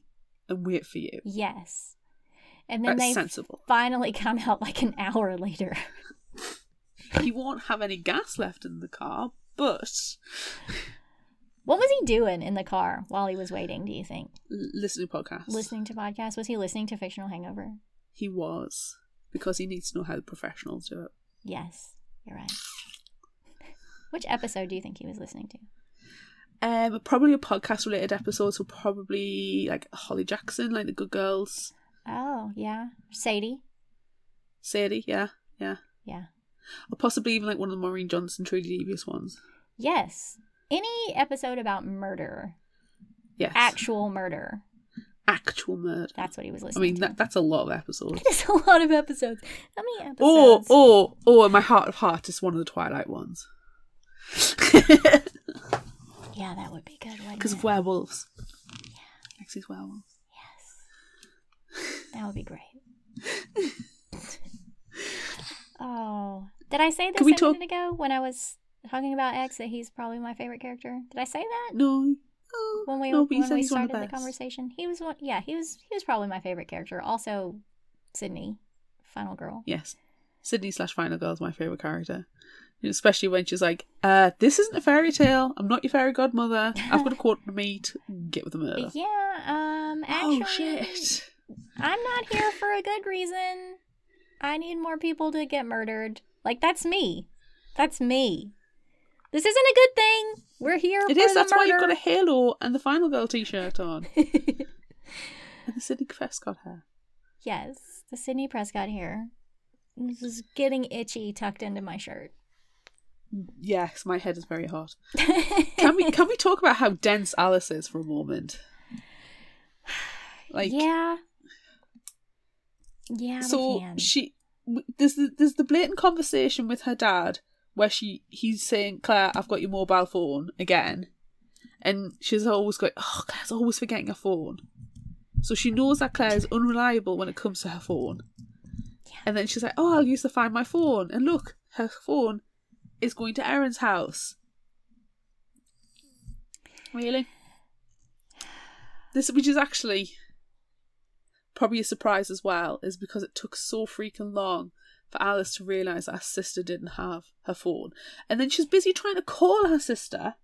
and wait for you. Yes. And then That's they sensible. finally come out like an hour later. He won't have any gas left in the car, but What was he doing in the car while he was waiting, do you think? l- listening to podcasts. Listening to podcasts? Was he listening to Fictional Hangover? He was because he needs to know how the professionals do it. Yes, you're right. Which episode do you think he was listening to? Um, probably a podcast related episode, so probably like Holly Jackson, like the Good Girls, Oh, yeah. Sadie? Sadie, yeah, yeah, Yeah. or possibly even like one of the Maureen Johnson truly Devious ones. Yes. Any episode about murder, Yes, actual murder. actual murder. That's what he was listening. To. I mean, to. that, that's a lot of episodes. It is a lot of episodes. How many Oh, episodes? oh, oh, my heart of heart is one of the Twilight ones. Yeah, that would be good, Because of werewolves. Lexie's werewolves. Yes. That would be great. oh. Did I say this Can we a talk- minute ago when I was talking about X that he's probably my favorite character? Did I say that? No. Oh, When we no, when we he's one of started the best. conversation? He was one yeah, he was he was probably my favorite character. Also Sidney Final Girl. Yes. Sidney slash Final Girl is my favourite character. Especially when she's like, uh, this isn't a fairy tale. I'm not your fairy godmother. I've got a quarter to meet. Get with the murder. Yeah, um, actually, oh, shit. I'm not here for a good reason. I need more people to get murdered. Like, that's me. That's me. This isn't a good thing. We're here It is. That's why you've got a halo and the Final Girl t shirt on. and the Sidney Prescott hair. yes, the Sidney Prescott here. This is getting itchy tucked into my shirt. Yes, my head is very hot. Can we can we talk about how dense Alice is for a moment? Like yeah. Yeah, so she there's the, there's the blatant conversation with her dad where she he's saying Claire I've got your mobile phone again and she's always going oh Claire's always forgetting her phone so she knows that Claire is unreliable when it comes to her phone and then she's like oh I'll use to find my phone and look her phone is going to Erin's house really this which is actually probably a surprise as well is because it took so freaking long for Alice to realise that her sister didn't have her phone. And then she's busy trying to call her sister.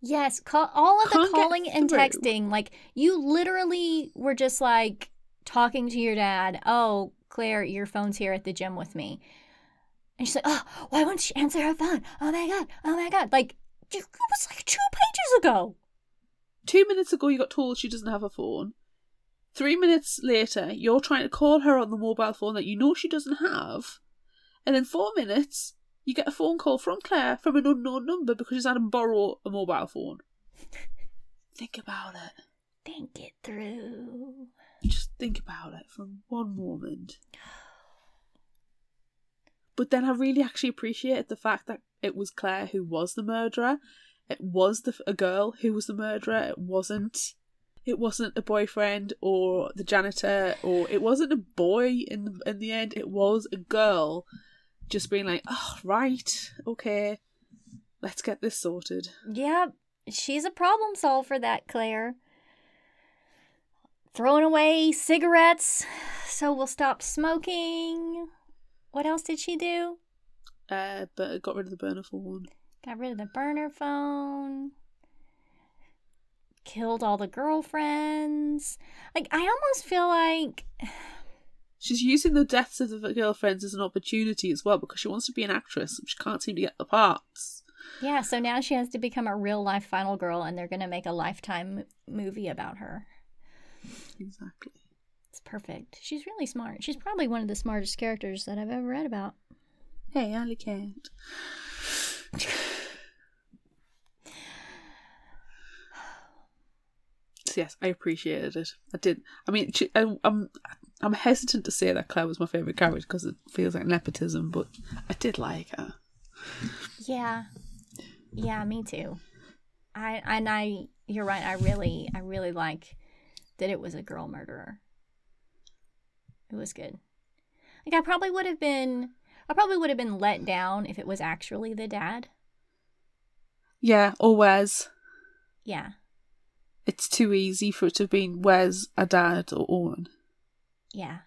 Yes, call, all of the Can't calling and texting, like you literally were just like talking to your dad. Oh, Claire, your phone's here at the gym with me. And she's like, oh, why won't she answer her phone? Oh my god, oh my god. Like, it was like two pages ago. Two minutes ago, you got told she doesn't have a phone. Three minutes later, you're trying to call her on the mobile phone that you know she doesn't have. And then four minutes, you get a phone call from Claire from an unknown number because she's had to borrow a mobile phone. Think about it. Think it through. Just think about it for one moment. But then I really actually appreciated the fact that it was Claire who was the murderer. It was the a girl who was the murderer. It wasn't. It wasn't a boyfriend or the janitor or it wasn't a boy in the, in the end. It was a girl, just being like, "Oh right, okay, let's get this sorted." Yep, she's a problem solver, that Claire. Throwing away cigarettes so we'll stop smoking. What else did she do? Uh, but got rid of the burner phone. Got rid of the burner phone. Killed all the girlfriends. Like, I almost feel like. She's using the deaths of the girlfriends as an opportunity as well because she wants to be an actress, she can't seem to get the parts. Yeah, so now she has to become a real life final girl, and they're going to make a lifetime movie about her. Exactly. It's perfect. She's really smart. She's probably one of the smartest characters that I've ever read about. Hey, I can't. So yes, I appreciated it. I did. I mean, I, I'm I'm hesitant to say that Claire was my favorite character because it feels like nepotism, but I did like her. Yeah. Yeah, me too. I and I you're right, I really I really like that it was a girl murderer. It was good. Like I probably would have been I probably would have been let down if it was actually the dad. Yeah, or Wes. Yeah. It's too easy for it to have been Wes, a dad, or Owen. Yeah.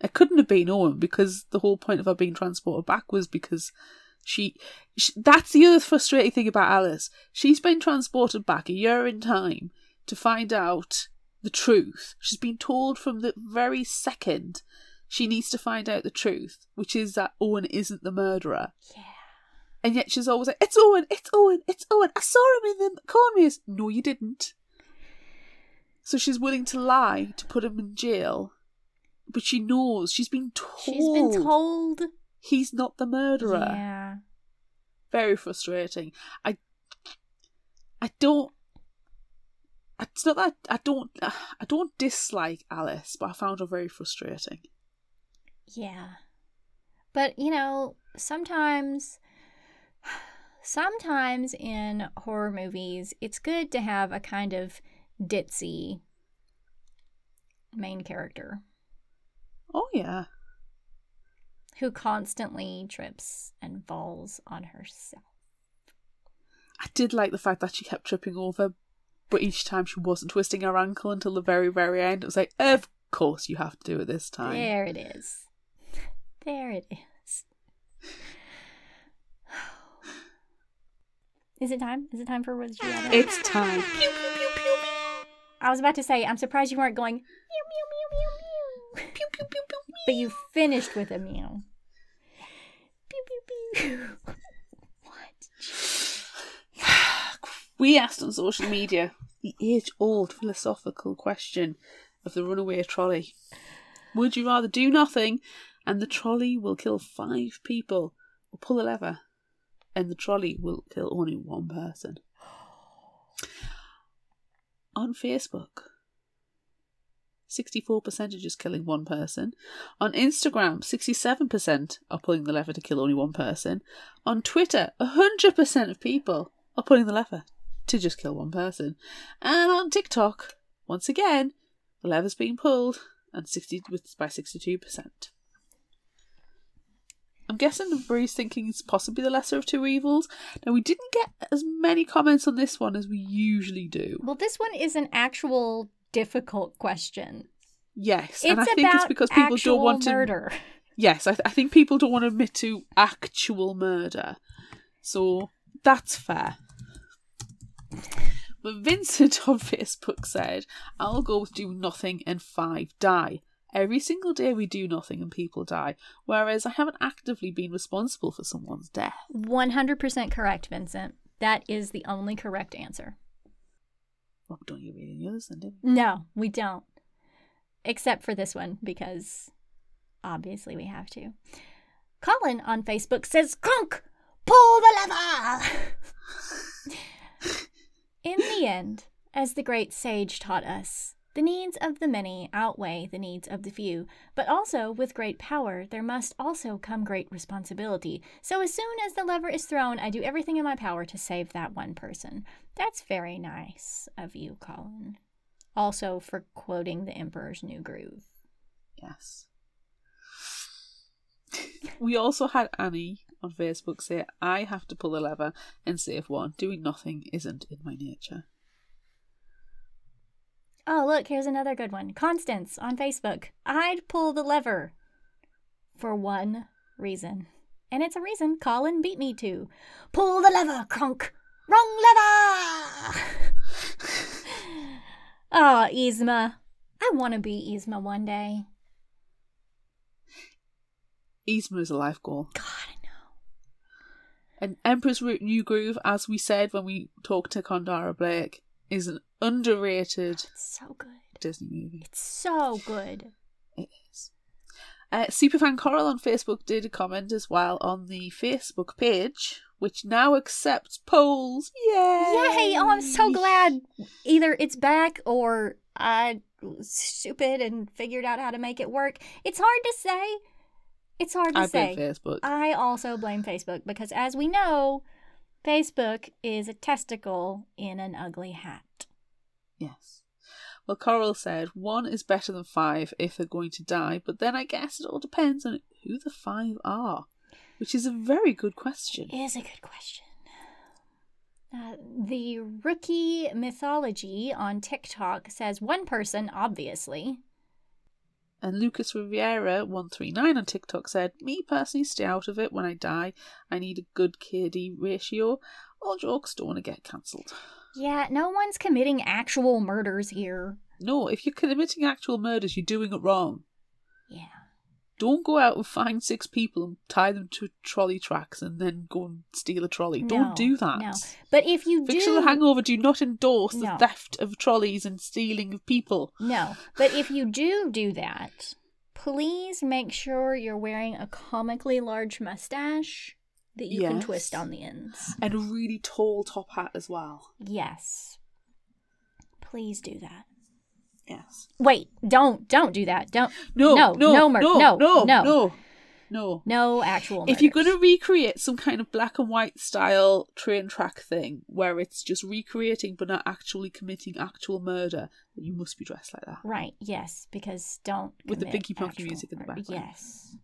It couldn't have been Owen because the whole point of her being transported back was because she, she. That's the other frustrating thing about Alice. She's been transported back a year in time to find out the truth. She's been told from the very second she needs to find out the truth, which is that Owen isn't the murderer. Yeah. And yet she's always like, "It's Owen, it's Owen, it's Owen. I saw him in the cornmears." No, you didn't. So she's willing to lie to put him in jail, but she knows she's been told. She's been told. he's not the murderer. Yeah. Very frustrating. I, I don't. It's not that I don't. I don't dislike Alice, but I found her very frustrating. Yeah. But, you know, sometimes sometimes in horror movies, it's good to have a kind of ditzy main character Oh yeah, who constantly trips and falls on herself. I did like the fact that she kept tripping over, but each time she wasn't twisting her ankle until the very, very end. It was like, of course you have to do it this time. There it is. There it is. Is it time? Is it time for Rather? It's time. I was about to say, I'm surprised you weren't going meow meow meow meow meow. But you finished with a meow. Pew pew pew. what? We asked on social media the age old philosophical question of the runaway trolley. Would you rather do nothing and the trolley will kill five people, or pull a lever and the trolley will kill only one person? On Facebook, 64% are just killing one person. On Instagram, 67% are pulling the lever to kill only one person. On Twitter, 100% of people are pulling the lever to just kill one person. And on TikTok, once again, the lever's being pulled and 60 with by 62%. I'm guessing the Bree's thinking it's possibly the lesser of two evils. Now, we didn't get as many comments on this one as we usually do. Well, this one is an actual difficult question. Yes, It's and I think it's because people don't want to. murder. Yes, I, th- I think people don't want to admit to actual murder. So that's fair. But Vincent on Facebook said, I'll go with do nothing and five die. Every single day we do nothing and people die, whereas I haven't actively been responsible for someone's death. 100% correct, Vincent. That is the only correct answer. Well, don't you read any others then, do you? No, we don't. Except for this one, because obviously we have to. Colin on Facebook says, Kronk, pull the lever! In the end, as the great sage taught us, the needs of the many outweigh the needs of the few, but also with great power there must also come great responsibility. So as soon as the lever is thrown, I do everything in my power to save that one person. That's very nice of you, Colin. Also for quoting the Emperor's New Groove. Yes. we also had Annie on Facebook say, I have to pull the lever and save one. Doing nothing isn't in my nature. Oh, look, here's another good one. Constance on Facebook. I'd pull the lever for one reason. And it's a reason Colin beat me to. Pull the lever, Kronk. Wrong lever! oh, Yzma. I want to be Yzma one day. Yzma is a life goal. God. And Emperor's Root New Groove, as we said when we talked to Kendare Blake, is an underrated It's so good. Disney movie. It's so good. It is. Uh, Superfan Coral on Facebook did a comment as well on the Facebook page, which now accepts polls. Yay! Yay! Oh, I'm so glad. Either it's back or I was stupid and figured out how to make it work. It's hard to say. It's hard to I say. blame Facebook. I also blame Facebook because, as we know, Facebook is a testicle in an ugly hat. Yes. Well, Coral said one is better than five if they're going to die, but then I guess it all depends on who the five are, which is a very good question. It is a good question. Uh, the rookie mythology on TikTok says one person, obviously. And Lucas Riviera one three nine on TikTok said, "Me personally, stay out of it. When I die, I need a good KD ratio. All jokes don't want to get cancelled. Yeah, no one's committing actual murders here. No, if you're committing actual murders, you're doing it wrong. Yeah. Don't go out and find six people and tie them to trolley tracks and then go and steal a trolley. No, Don't do that. No. But if you Fictional do Hangover do not endorse the theft of trolleys and stealing of people. No, but if you do do that, please make sure you're wearing a comically large mustache that you can twist on the ends. And a really tall top hat as well. Yes. Please do that. Yes. Wait, don't don't do that. Don't No, no no, no mur- no, no no, no no, no. no actual. If you're going to recreate some kind of black and white style train track thing where it's just recreating but not actually committing actual murder, then you must be dressed like that. right, yes, because don't With the Pinky actual music in the background. Yes,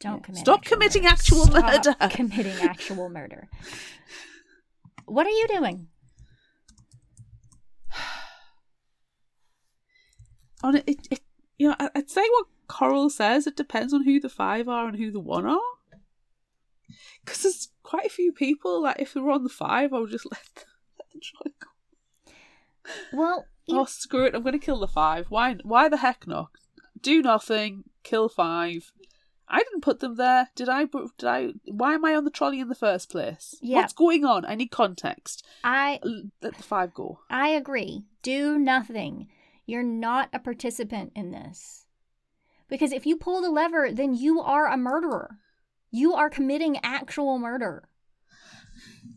don't Yeah. commit. Stop actual committing murder. actual Stop murder. committing actual murder. What are you doing? On it, it, it, you know, I'd say what Coral says. It depends on who the five are and who the one are. Because there's quite a few people. Like if they were on the five, I would just let them, let them try go. Well, you- Oh screw it! I'm going to kill the five. Why? Why the heck not? Do nothing. Kill five. I didn't put them there, did I? Did I? Why am I on the trolley in the first place? Yeah. What's going on? I need context. I Let the five go. I agree. Do nothing. You're not a participant in this. Because if you pull the lever, then you are a murderer. You are committing actual murder.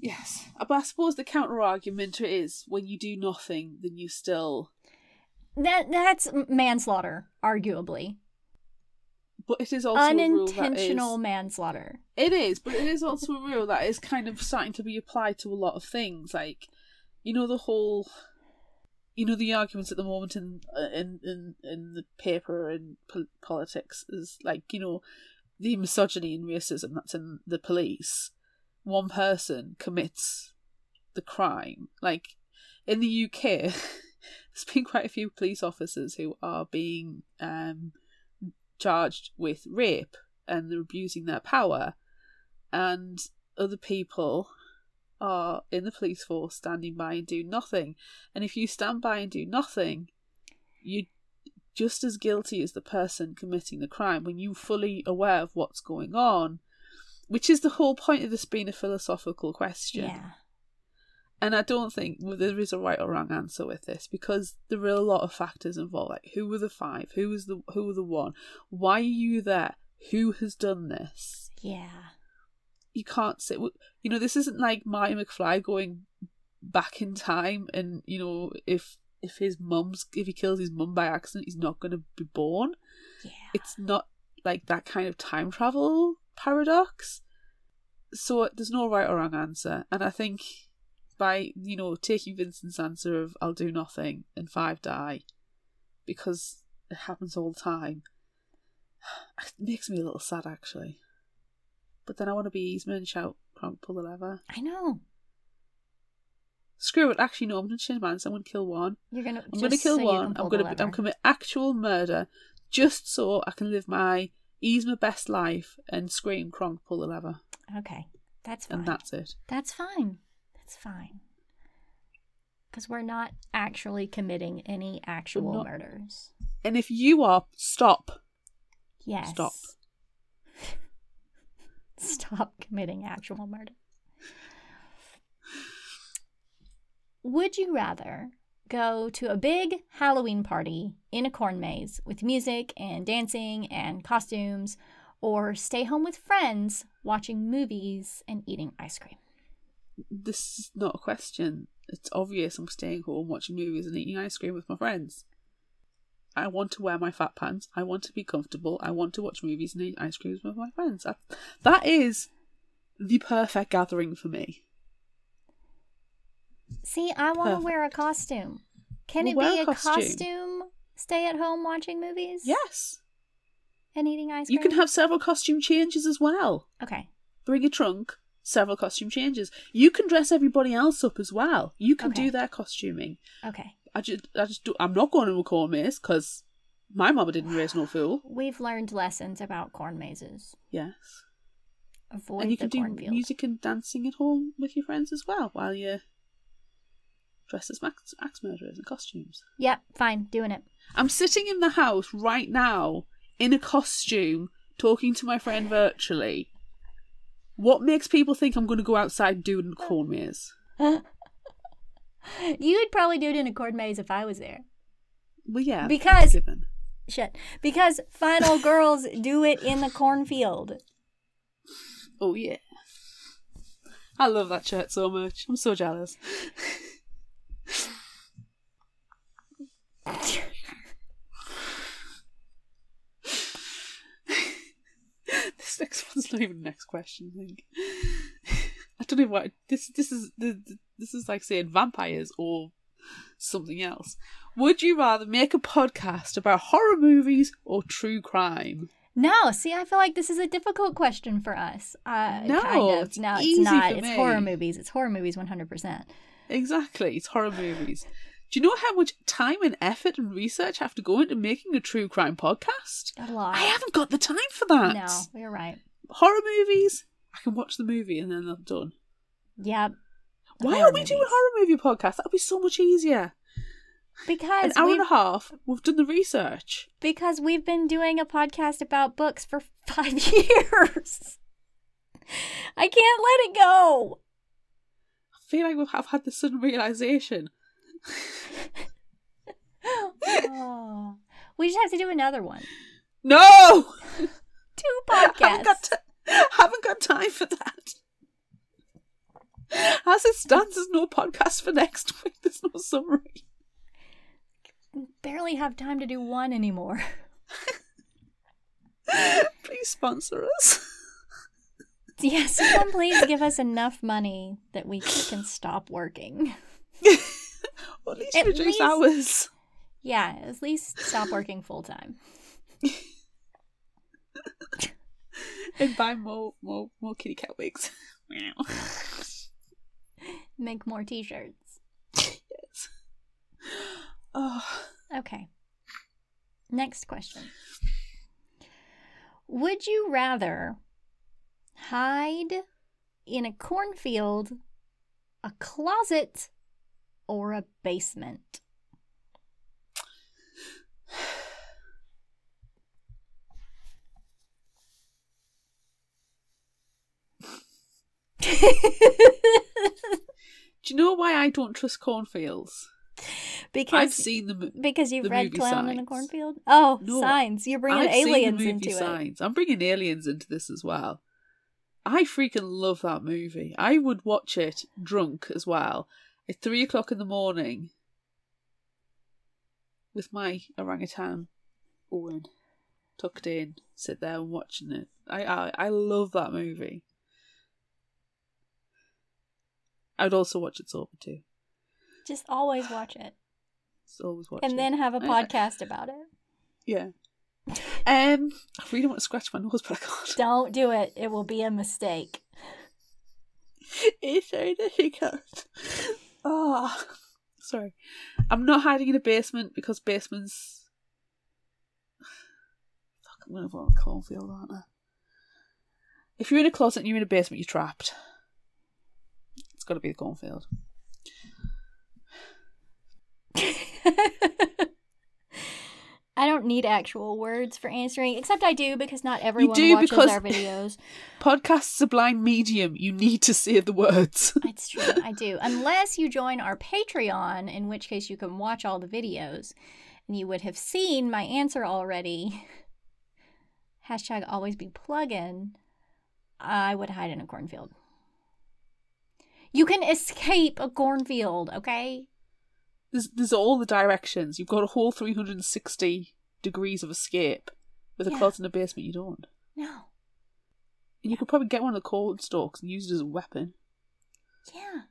Yes, but I suppose the counter argument is when you do nothing, then you still. That that's manslaughter, arguably. But it is also a rule that Unintentional is- manslaughter. It is, but it is also a rule that is kind of starting to be applied to a lot of things. Like, you know, the whole, you know, the arguments at the moment in in in, in the paper and po- politics is like, you know, the misogyny and racism that's in the police. One person commits the crime. Like in the UK, there's been quite a few police officers who are being um, charged with rape and they're abusing their power, and other people are in the police force standing by and do nothing. And if you stand by and do nothing, you're just as guilty as the person committing the crime when you're fully aware of what's going on, which is the whole point of this being a philosophical question. Yeah. And I don't think well, there is a right or wrong answer with this because there are a lot of factors involved. Like who were the five? Who was the who were the one? Why are you there? Who has done this? Yeah. You can't say you know this isn't like Marty McFly going back in time and you know if if his mum's if he kills his mum by accident he's not going to be born. Yeah. It's not like that kind of time travel paradox. So there's no right or wrong answer, and I think by you know taking Vincent's answer of I'll do nothing and five die because it happens all the time it makes me a little sad actually. But then I want to be Yzma and shout, "Kronk, pull the lever!" I know. Screw it. Actually, no. I'm going to change my answer. I'm going to kill one. You're gonna. I'm going to kill so one. I'm going to. I'm commit actual murder, just so I can live my my best life and scream, "Kronk, pull the lever!" Okay, that's fine. And that's it. That's fine. That's fine. Because we're not actually committing any actual not- murders. And if you are, stop. Yes. Stop. Stop committing actual murder. Would you rather go to a big Halloween party in a corn maze with music and dancing and costumes, or stay home with friends watching movies and eating ice cream? This is not a question. It's obvious. I'm staying home watching movies and eating ice cream with my friends. I want to wear my fat pants. I want to be comfortable. I want to watch movies and eat ice creams with my friends. That, that is the perfect gathering for me. See, I want to wear a costume. Can Well, it be a a costume. costume? Stay at home watching movies? Yes. And eating ice cream? You can have several costume changes as well. Okay. Bring a trunk, several costume changes. You can dress everybody else up as well. You can Okay. do their costuming. Okay. I just, I just do. I'm not going to a corn maze because my mama didn't raise no fool. We've learned lessons about corn mazes. Yes. Avoid and you the can do cornfield. music and dancing at home with your friends as well while you're dressed as axe, axe murderers in costumes. Yep, fine, doing it. I'm sitting in the house right now in a costume talking to my friend virtually. What makes people think I'm going to go outside and do it in a corn maze? you would probably do it in a corn maze if I was there. Well, yeah, Because-. Shit. Because final girls do it in the cornfield. Oh yeah, I love that shirt so much. I'm so jealous. this next one's not even the next question. I think. I don't know what this. This is this is like saying vampires or something else. Would you rather make a podcast about horror movies or true crime? No, see, I feel like this is a difficult question for us. Uh, No, kind of. it's no, it's not. It's me. horror movies. It's horror movies 100%. Exactly, it's horror movies. Do you know how much time and effort and research have to go into making a true crime podcast? A lot. I haven't got the time for that. No, you're right. Horror movies, I can watch the movie and then I'm done. Yeah. Why are we doing horror movie podcasts? That would be so much easier. Because An hour and a half, we've done the research. because we've been doing a podcast about books for five years. I can't let it go. I feel like we have had this sudden realization. Oh. We just have to do another one. No! Two podcasts. haven't got time for that. As it stands, there's no podcast for next week. There's no summary. Barely have time to do one anymore. Please sponsor us. Yes, someone please give us enough money that we can stop working. or at least At reduce least- hours. Yeah, at least stop working full time. And buy more more more kitty cat wigs. Make more t shirts. yes. Oh. Okay. Next question. Would you rather hide in a cornfield, a closet, or a basement? Do you know why I don't trust cornfields? because I've seen the because you've the read Clown in a Cornfield. Oh, No, signs! You're bringing I've aliens movie into it. Signs. I'm bringing aliens into this as well. I freaking love that movie. I would watch it drunk as well at three o'clock in the morning with my orangutan Owen tucked in, sit there and watching it. I I, I love that movie. I'd also watch it sober too. Just always watch it, Just always watch it. and it. then have a podcast about it. Yeah. Um, I really want to scratch my nose, but I can't. Don't do it; it will be a mistake. It's so difficult. Oh, sorry. I'm not hiding in a basement because basements. Fuck, I'm gonna vote cornfield, aren't I? If you're in a closet and you're in a basement, you're trapped. Got to be the cornfield. I don't need actual words for answering, except I do because not everyone do watches because- our videos. Podcast's a blind medium. You need to say the words. It's true, I do. Unless you join our Patreon, in which case you can watch all the videos, and you would have seen my answer already. Hashtag always be plugin. I would hide in a cornfield. You can escape a cornfield, okay? There's there's all the directions. You've got a whole 360 degrees of escape. With a Yeah. closet in the basement, you don't. No. And you could probably get one of the corn stalks and use it as a weapon. Yeah.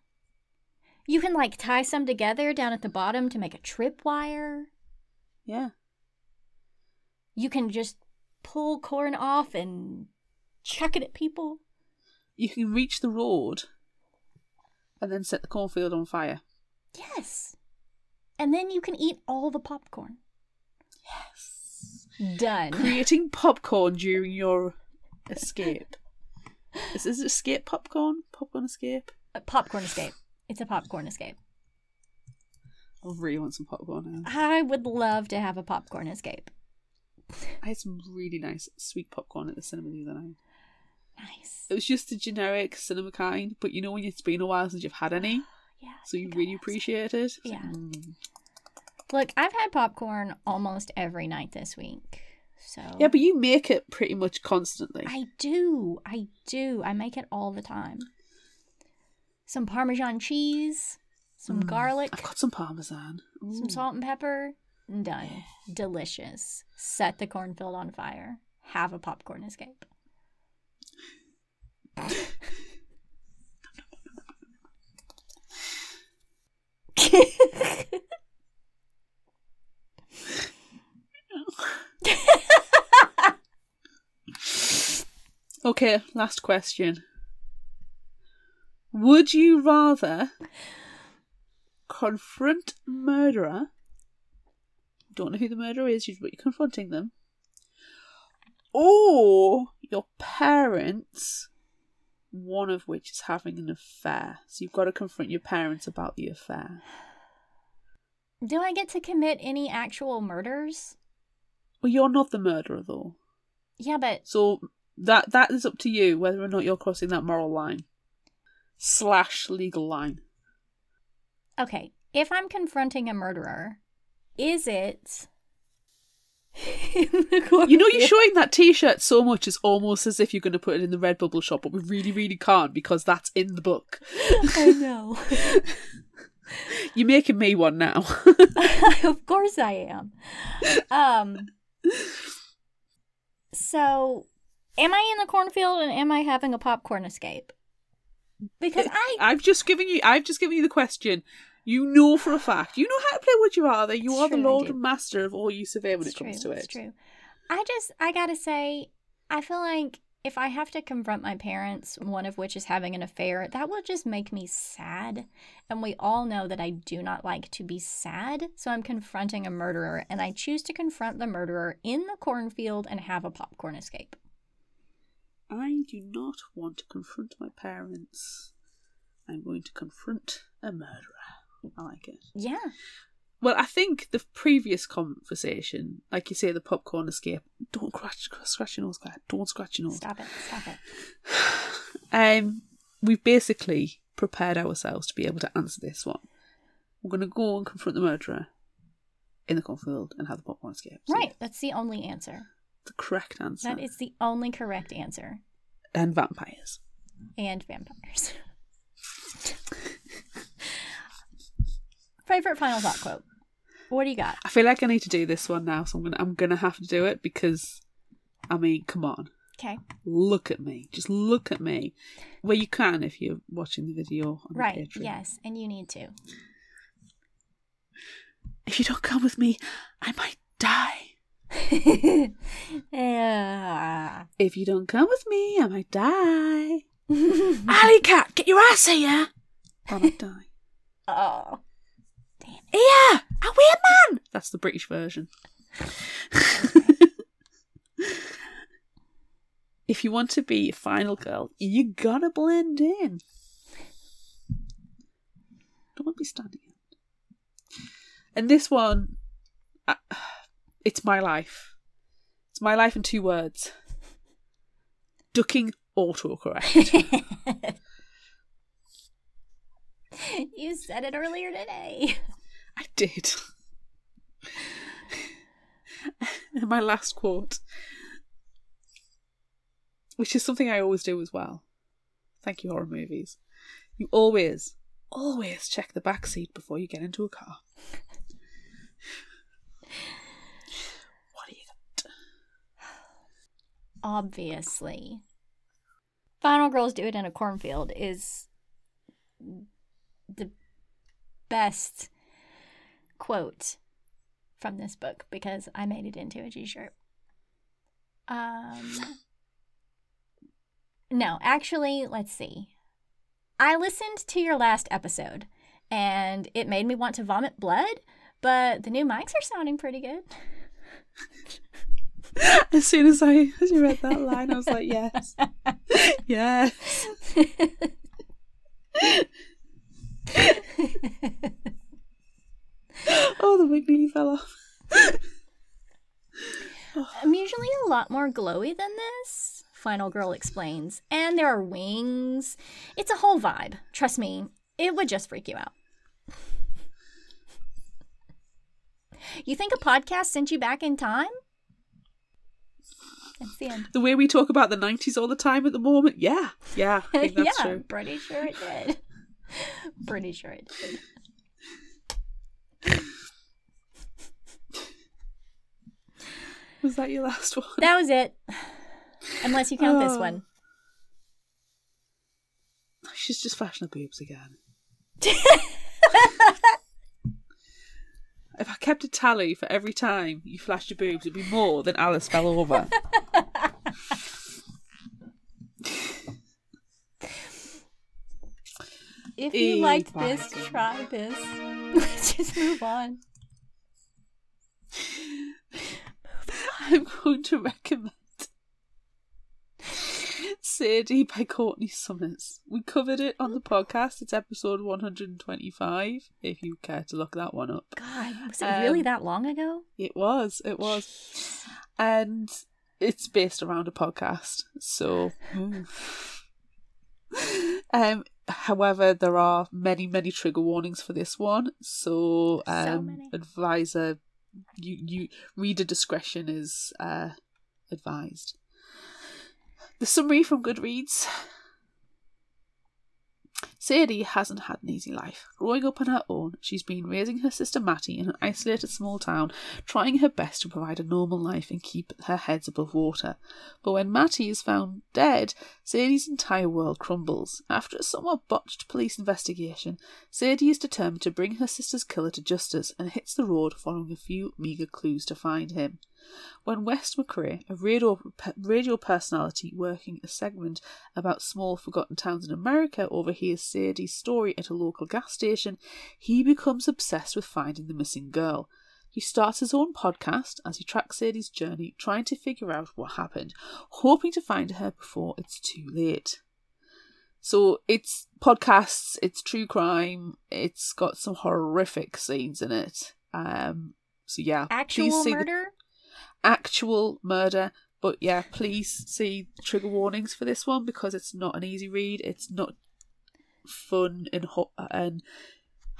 You can like tie some together down at the bottom to make a tripwire. Yeah. You can just pull corn off and chuck it at people. You can reach the road and then set the cornfield on fire. Yes. And then you can eat all the popcorn. Yes. Done. Creating popcorn during your escape. Is this escape popcorn? Popcorn escape? A popcorn escape. It's a popcorn escape. I really want some popcorn now. I would love to have a popcorn escape. I had some really nice sweet popcorn at the cinema the other night. Nice. It was just the generic cinema kind, but you know when it's been a while since you've had any, Yeah. so you really appreciate it. It's like, Yeah. mm. Look, I've had popcorn almost every night this week. So Yeah, but you make it pretty much constantly. I do. I do. I make it all the time. Some Parmesan cheese, some Mm. garlic, I've got some parmesan. some salt and pepper. Done. Delicious. Set the cornfield on fire. Have a popcorn escape. Okay, last question. Would you rather confront murderer. Don't know who the murderer is, but you're confronting them. Or your parents, one of which is having an affair. So you've got to confront your parents about the affair. Do I get to commit any actual murders? Well, you're not the murderer, though. Yeah, but So that that is up to you whether or not you're crossing that moral line slash legal line. okay. If I'm confronting a murderer, is it You know, you're showing that T-shirt so much, it's almost as if you're going to put it in the Redbubble shop, but we really, really can't because that's in the book. I know. You're making me one now. of course I am. Um So am I in the cornfield and am I having a popcorn escape? Because I I've just given you. I've just given you the question. You know for a fact. You know how to play Would You Rather. You It's are the true, Lord and Master of all you survey when it's it comes true, to it's it. true. I just I gotta say, I feel like if I have to confront my parents, one of which is having an affair, that will just make me sad. And we all know that I do not like to be sad. So I'm confronting a murderer, and I choose to confront the murderer in the cornfield and have a popcorn escape. I do not want to confront my parents. I'm going to confront a murderer. I like it. Yeah. Well, I think the previous conversation, like you say, the popcorn escape. Don't scratch, scratch your nose, Claire. Don't scratch your nose. Stop it. Stop it. Um, we've basically prepared ourselves to be able to answer this one. We're going to go and confront the murderer in the cornfield and have the popcorn escape. So, Right. That's the only answer. The correct answer. That is the only correct answer. And vampires. And vampires. Favorite final thought quote. What do you got? I feel like I need to do this one now, so I'm gonna I'm gonna have to do it because, I mean, come on, Okay. look at me, just look at me. Well, you can if you're watching the video on Right. Patreon. Yes. And you need to. If you don't come with me, I might die. yeah. If you don't come with me, I might die. Alley cat, get your ass here! I might die. oh. Here! A weird man! That's the British version. if you want to be a final girl, you gotta blend in. Don't be standing out. And this one, uh, it's my life. It's my life in two words. Ducking autocorrect. you said it earlier today. I did. my last quote, which is something I always do as well. Thank you, horror movies. You always, always check the back seat before you get into a car. what do you got? Obviously. Final Girls Do It in a Cornfield is the best quote from this book because I made it into a t-shirt. Um No, actually, let's see. I listened to your last episode and it made me want to vomit blood, but the new mics are sounding pretty good. As soon as I as you read that line, I was like, yes, yes. Oh, the wig nearly fell off. I'm usually a lot more glowy than this, Final Girl explains. And there are wings. It's a whole vibe. Trust me, it would just freak you out. You think a podcast sent you back in time? That's the end. The way we talk about the 90s all the time at the moment, yeah, yeah, I think that's yeah, true. pretty sure it did. pretty sure it did. Was that your last one? That was it. Unless you count this Oh. one. She's just flashing her boobs again. if I kept a tally for every time you flashed your boobs, it'd be more than Alice fell over. If you Eh, liked this, try this. Let's just move on. I'm going to recommend Sadie by Courtney Summers. We covered it on the podcast. It's episode 125, if you care to look that one up. God, was it really Um, that long ago? It was, it was. And it's based around a podcast, so. um, however, there are many, many trigger warnings for this one, so So um, many. advisor, you you reader discretion is uh advised. The summary from Goodreads. Sadie hasn't had an easy life. Growing up on her own, she's been raising her sister Mattie in an isolated small town, trying her best to provide a normal life and keep her heads above water. But when Mattie is found dead, Sadie's entire world crumbles. After a somewhat botched police investigation, Sadie is determined to bring her sister's killer to justice and hits the road following a few meagre clues to find him. When West McCray, a radio, radio personality working a segment about small forgotten towns in America, overhears Sadie's story at a local gas station, he becomes obsessed with finding the missing girl. He starts his own podcast as he tracks Sadie's journey, trying to figure out what happened, hoping to find her before it's too late. So it's podcasts, it's true crime, it's got some horrific scenes in it. Um, so yeah, Actual the- murder? actual murder. But yeah, please see trigger warnings for this one because it's not an easy read. It's not fun and ho- and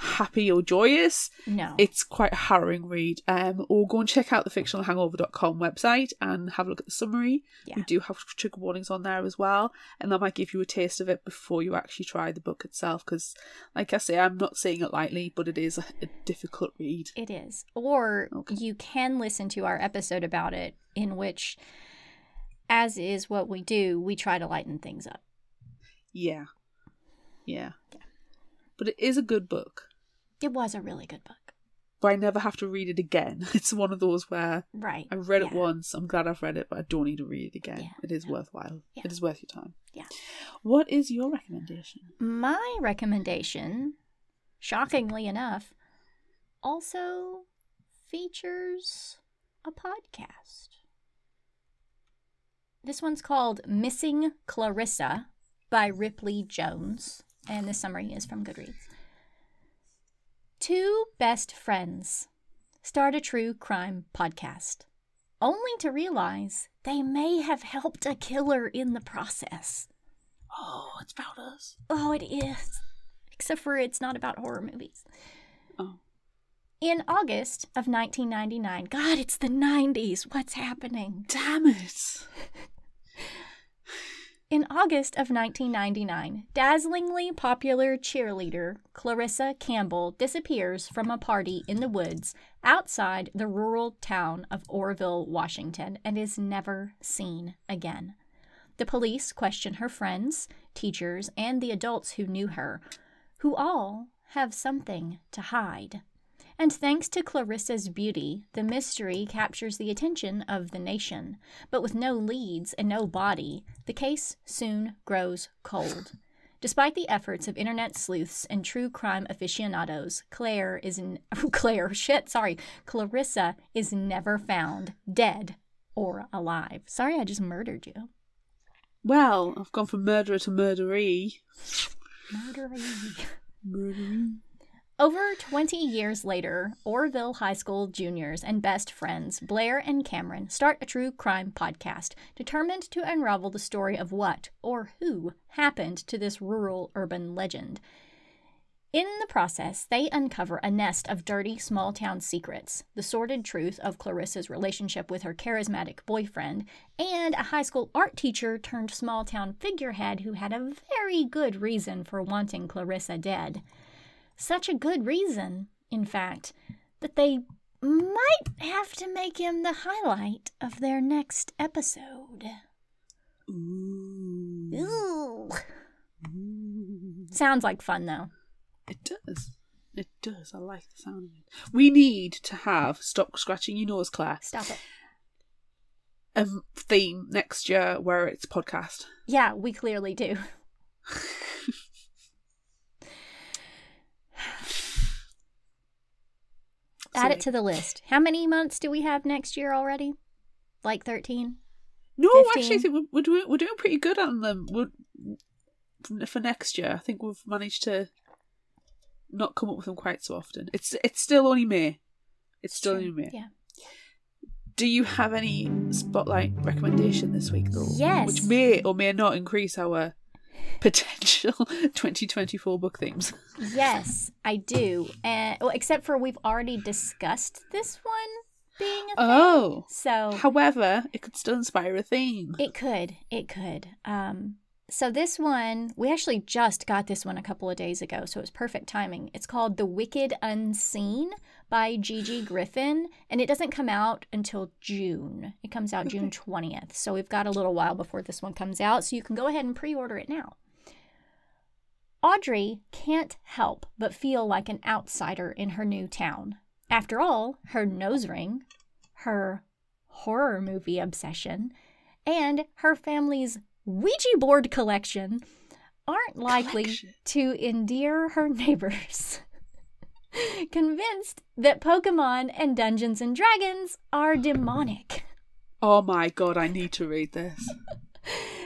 happy or joyous. No. It's quite a harrowing read. Um, or go and check out the fictionalhangover.com website and have a look at the summary. Yeah. We do have trigger warnings on there as well, and that might give you a taste of it before you actually try the book itself. Because, like I say, I'm not saying it lightly, but it is a, a difficult read. It is. Or Okay. you can listen to our episode about it, in which, as is what we do, we try to lighten things up. Yeah, yeah, but it is a good book. It was a really good book. but I never have to read it again. It's one of those where Right. I've read it once, I'm glad I've read it, but I don't need to read it again. Yeah. It is worthwhile. Yeah. It is worth your time. Yeah. What is your recommendation? My recommendation, shockingly enough, also features a podcast. This one's called Missing Clarissa by Ripley Jones, and the summary is from Goodreads. Two best friends start a true crime podcast, only to realize they may have helped a killer in the process. Oh, it's about us. Oh, it is. Except for it's not about horror movies. Oh. In August of 1999, God, it's the 90s. What's happening? Damn it. In August of 1999, dazzlingly popular cheerleader Clarissa Campbell disappears from a party in the woods outside the rural town of Orville, Washington, and is never seen again. The police question her friends, teachers, and the adults who knew her, who all have something to hide. And thanks to Clarissa's beauty, the mystery captures the attention of the nation. But with no leads and no body, the case soon grows cold. Despite the efforts of internet sleuths and true crime aficionados, Claire is in Claire, shit, sorry, Clarissa is never found dead or alive. Sorry, I just murdered you. Well, I've gone from murderer to murderee. Murdery. Murderee. Over 20 years later, Orville High School juniors and best friends, Blair and Cameron, start a true crime podcast determined to unravel the story of what or who happened to this rural urban legend. In the process, they uncover a nest of dirty small town secrets, the sordid truth of Clarissa's relationship with her charismatic boyfriend, and a high school art teacher turned small town figurehead who had a very good reason for wanting Clarissa dead such a good reason, in fact, that they might have to make him the highlight of their next episode. Ooh. Ooh. Ooh. Sounds like fun, though. It does. It does. I like the sound of it. We need to have stop scratching your nose, Claire. Stop it. A theme next year where it's podcast. Yeah, we clearly do. Add it to the list. How many months do we have next year already? Like 13? No, 15. actually, I think we're, we're doing we're doing pretty good on them. We're, for next year, I think we've managed to not come up with them quite so often. It's it's still only May. It's still True. only May. Yeah. Do you have any spotlight recommendation this week though? Yes. Which may or may not increase our potential 2024 book themes. Yes, I do. And well, except for we've already discussed this one being a thing. Oh. So However, it could still inspire a theme. It could. It could. Um, so this one, we actually just got this one a couple of days ago, so it was perfect timing. It's called The Wicked Unseen by Gigi Griffin, and it doesn't come out until June. It comes out June 20th. So we've got a little while before this one comes out, so you can go ahead and pre-order it now. Audrey can't help but feel like an outsider in her new town. After all, her nose ring, her horror movie obsession, and her family's Ouija board collection aren't likely Collection. to endear her neighbors. Convinced that Pokemon and Dungeons and Dragons are demonic. Oh my god, I need to read this.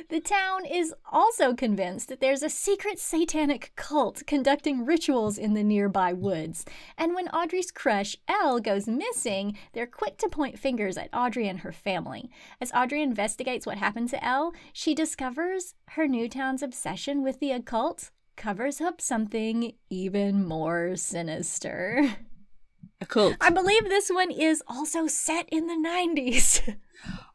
The town is also convinced that there's a secret satanic cult conducting rituals in the nearby woods. And when Audrey's crush, Elle, goes missing, they're quick to point fingers at Audrey and her family. As Audrey investigates what happened to Elle, she discovers her new town's obsession with the occult covers up something even more sinister. A cult. I believe this one is also set in the 90s.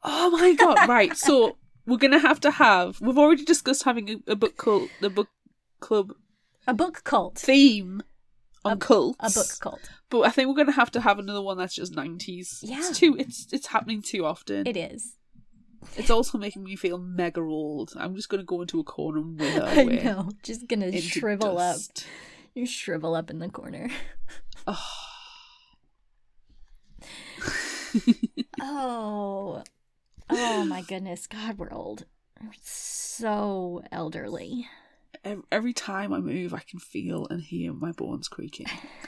Oh my god! Right, so we're gonna have to have. We've already discussed having a, a book cult, the book club a book cult. theme on A- cults. A book cult. but I think we're gonna have to have another one that's just nineties. Yeah. it's too. It's it's happening too often. It is. It's also making me feel mega old. I'm just gonna go into a corner and wither I know. Just gonna shrivel up. You shrivel up in the corner. Ah. Oh. Oh. Oh my goodness. God, we're old. We're so elderly. Every time I move, I can feel and hear my bones creaking.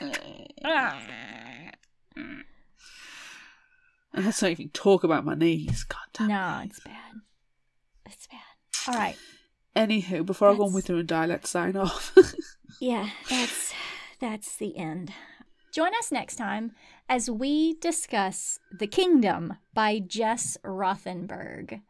And let's not even talk about my knees. God damn. No, it's bad. It's bad. All right. Anywho, before I go That's- on with her and die, let's sign off. Yeah, that's that's the end. Join us next time as we discuss The Kingdom by Jess Rothenberg.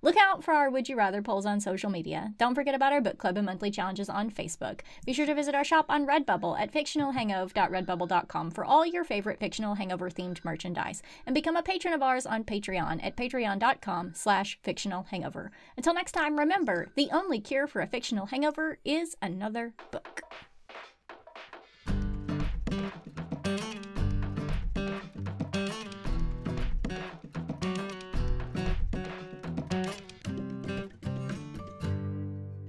Look out for our Would You Rather polls on social media. Don't forget about our book club and monthly challenges on Facebook. Be sure to visit our shop on Redbubble at fictionalhangover.redbubble.com for all your favorite fictional hangover themed merchandise. And become a patron of ours on Patreon at patreon.com slash fictional hangover. Until next time, remember, the only cure for a fictional hangover is another book.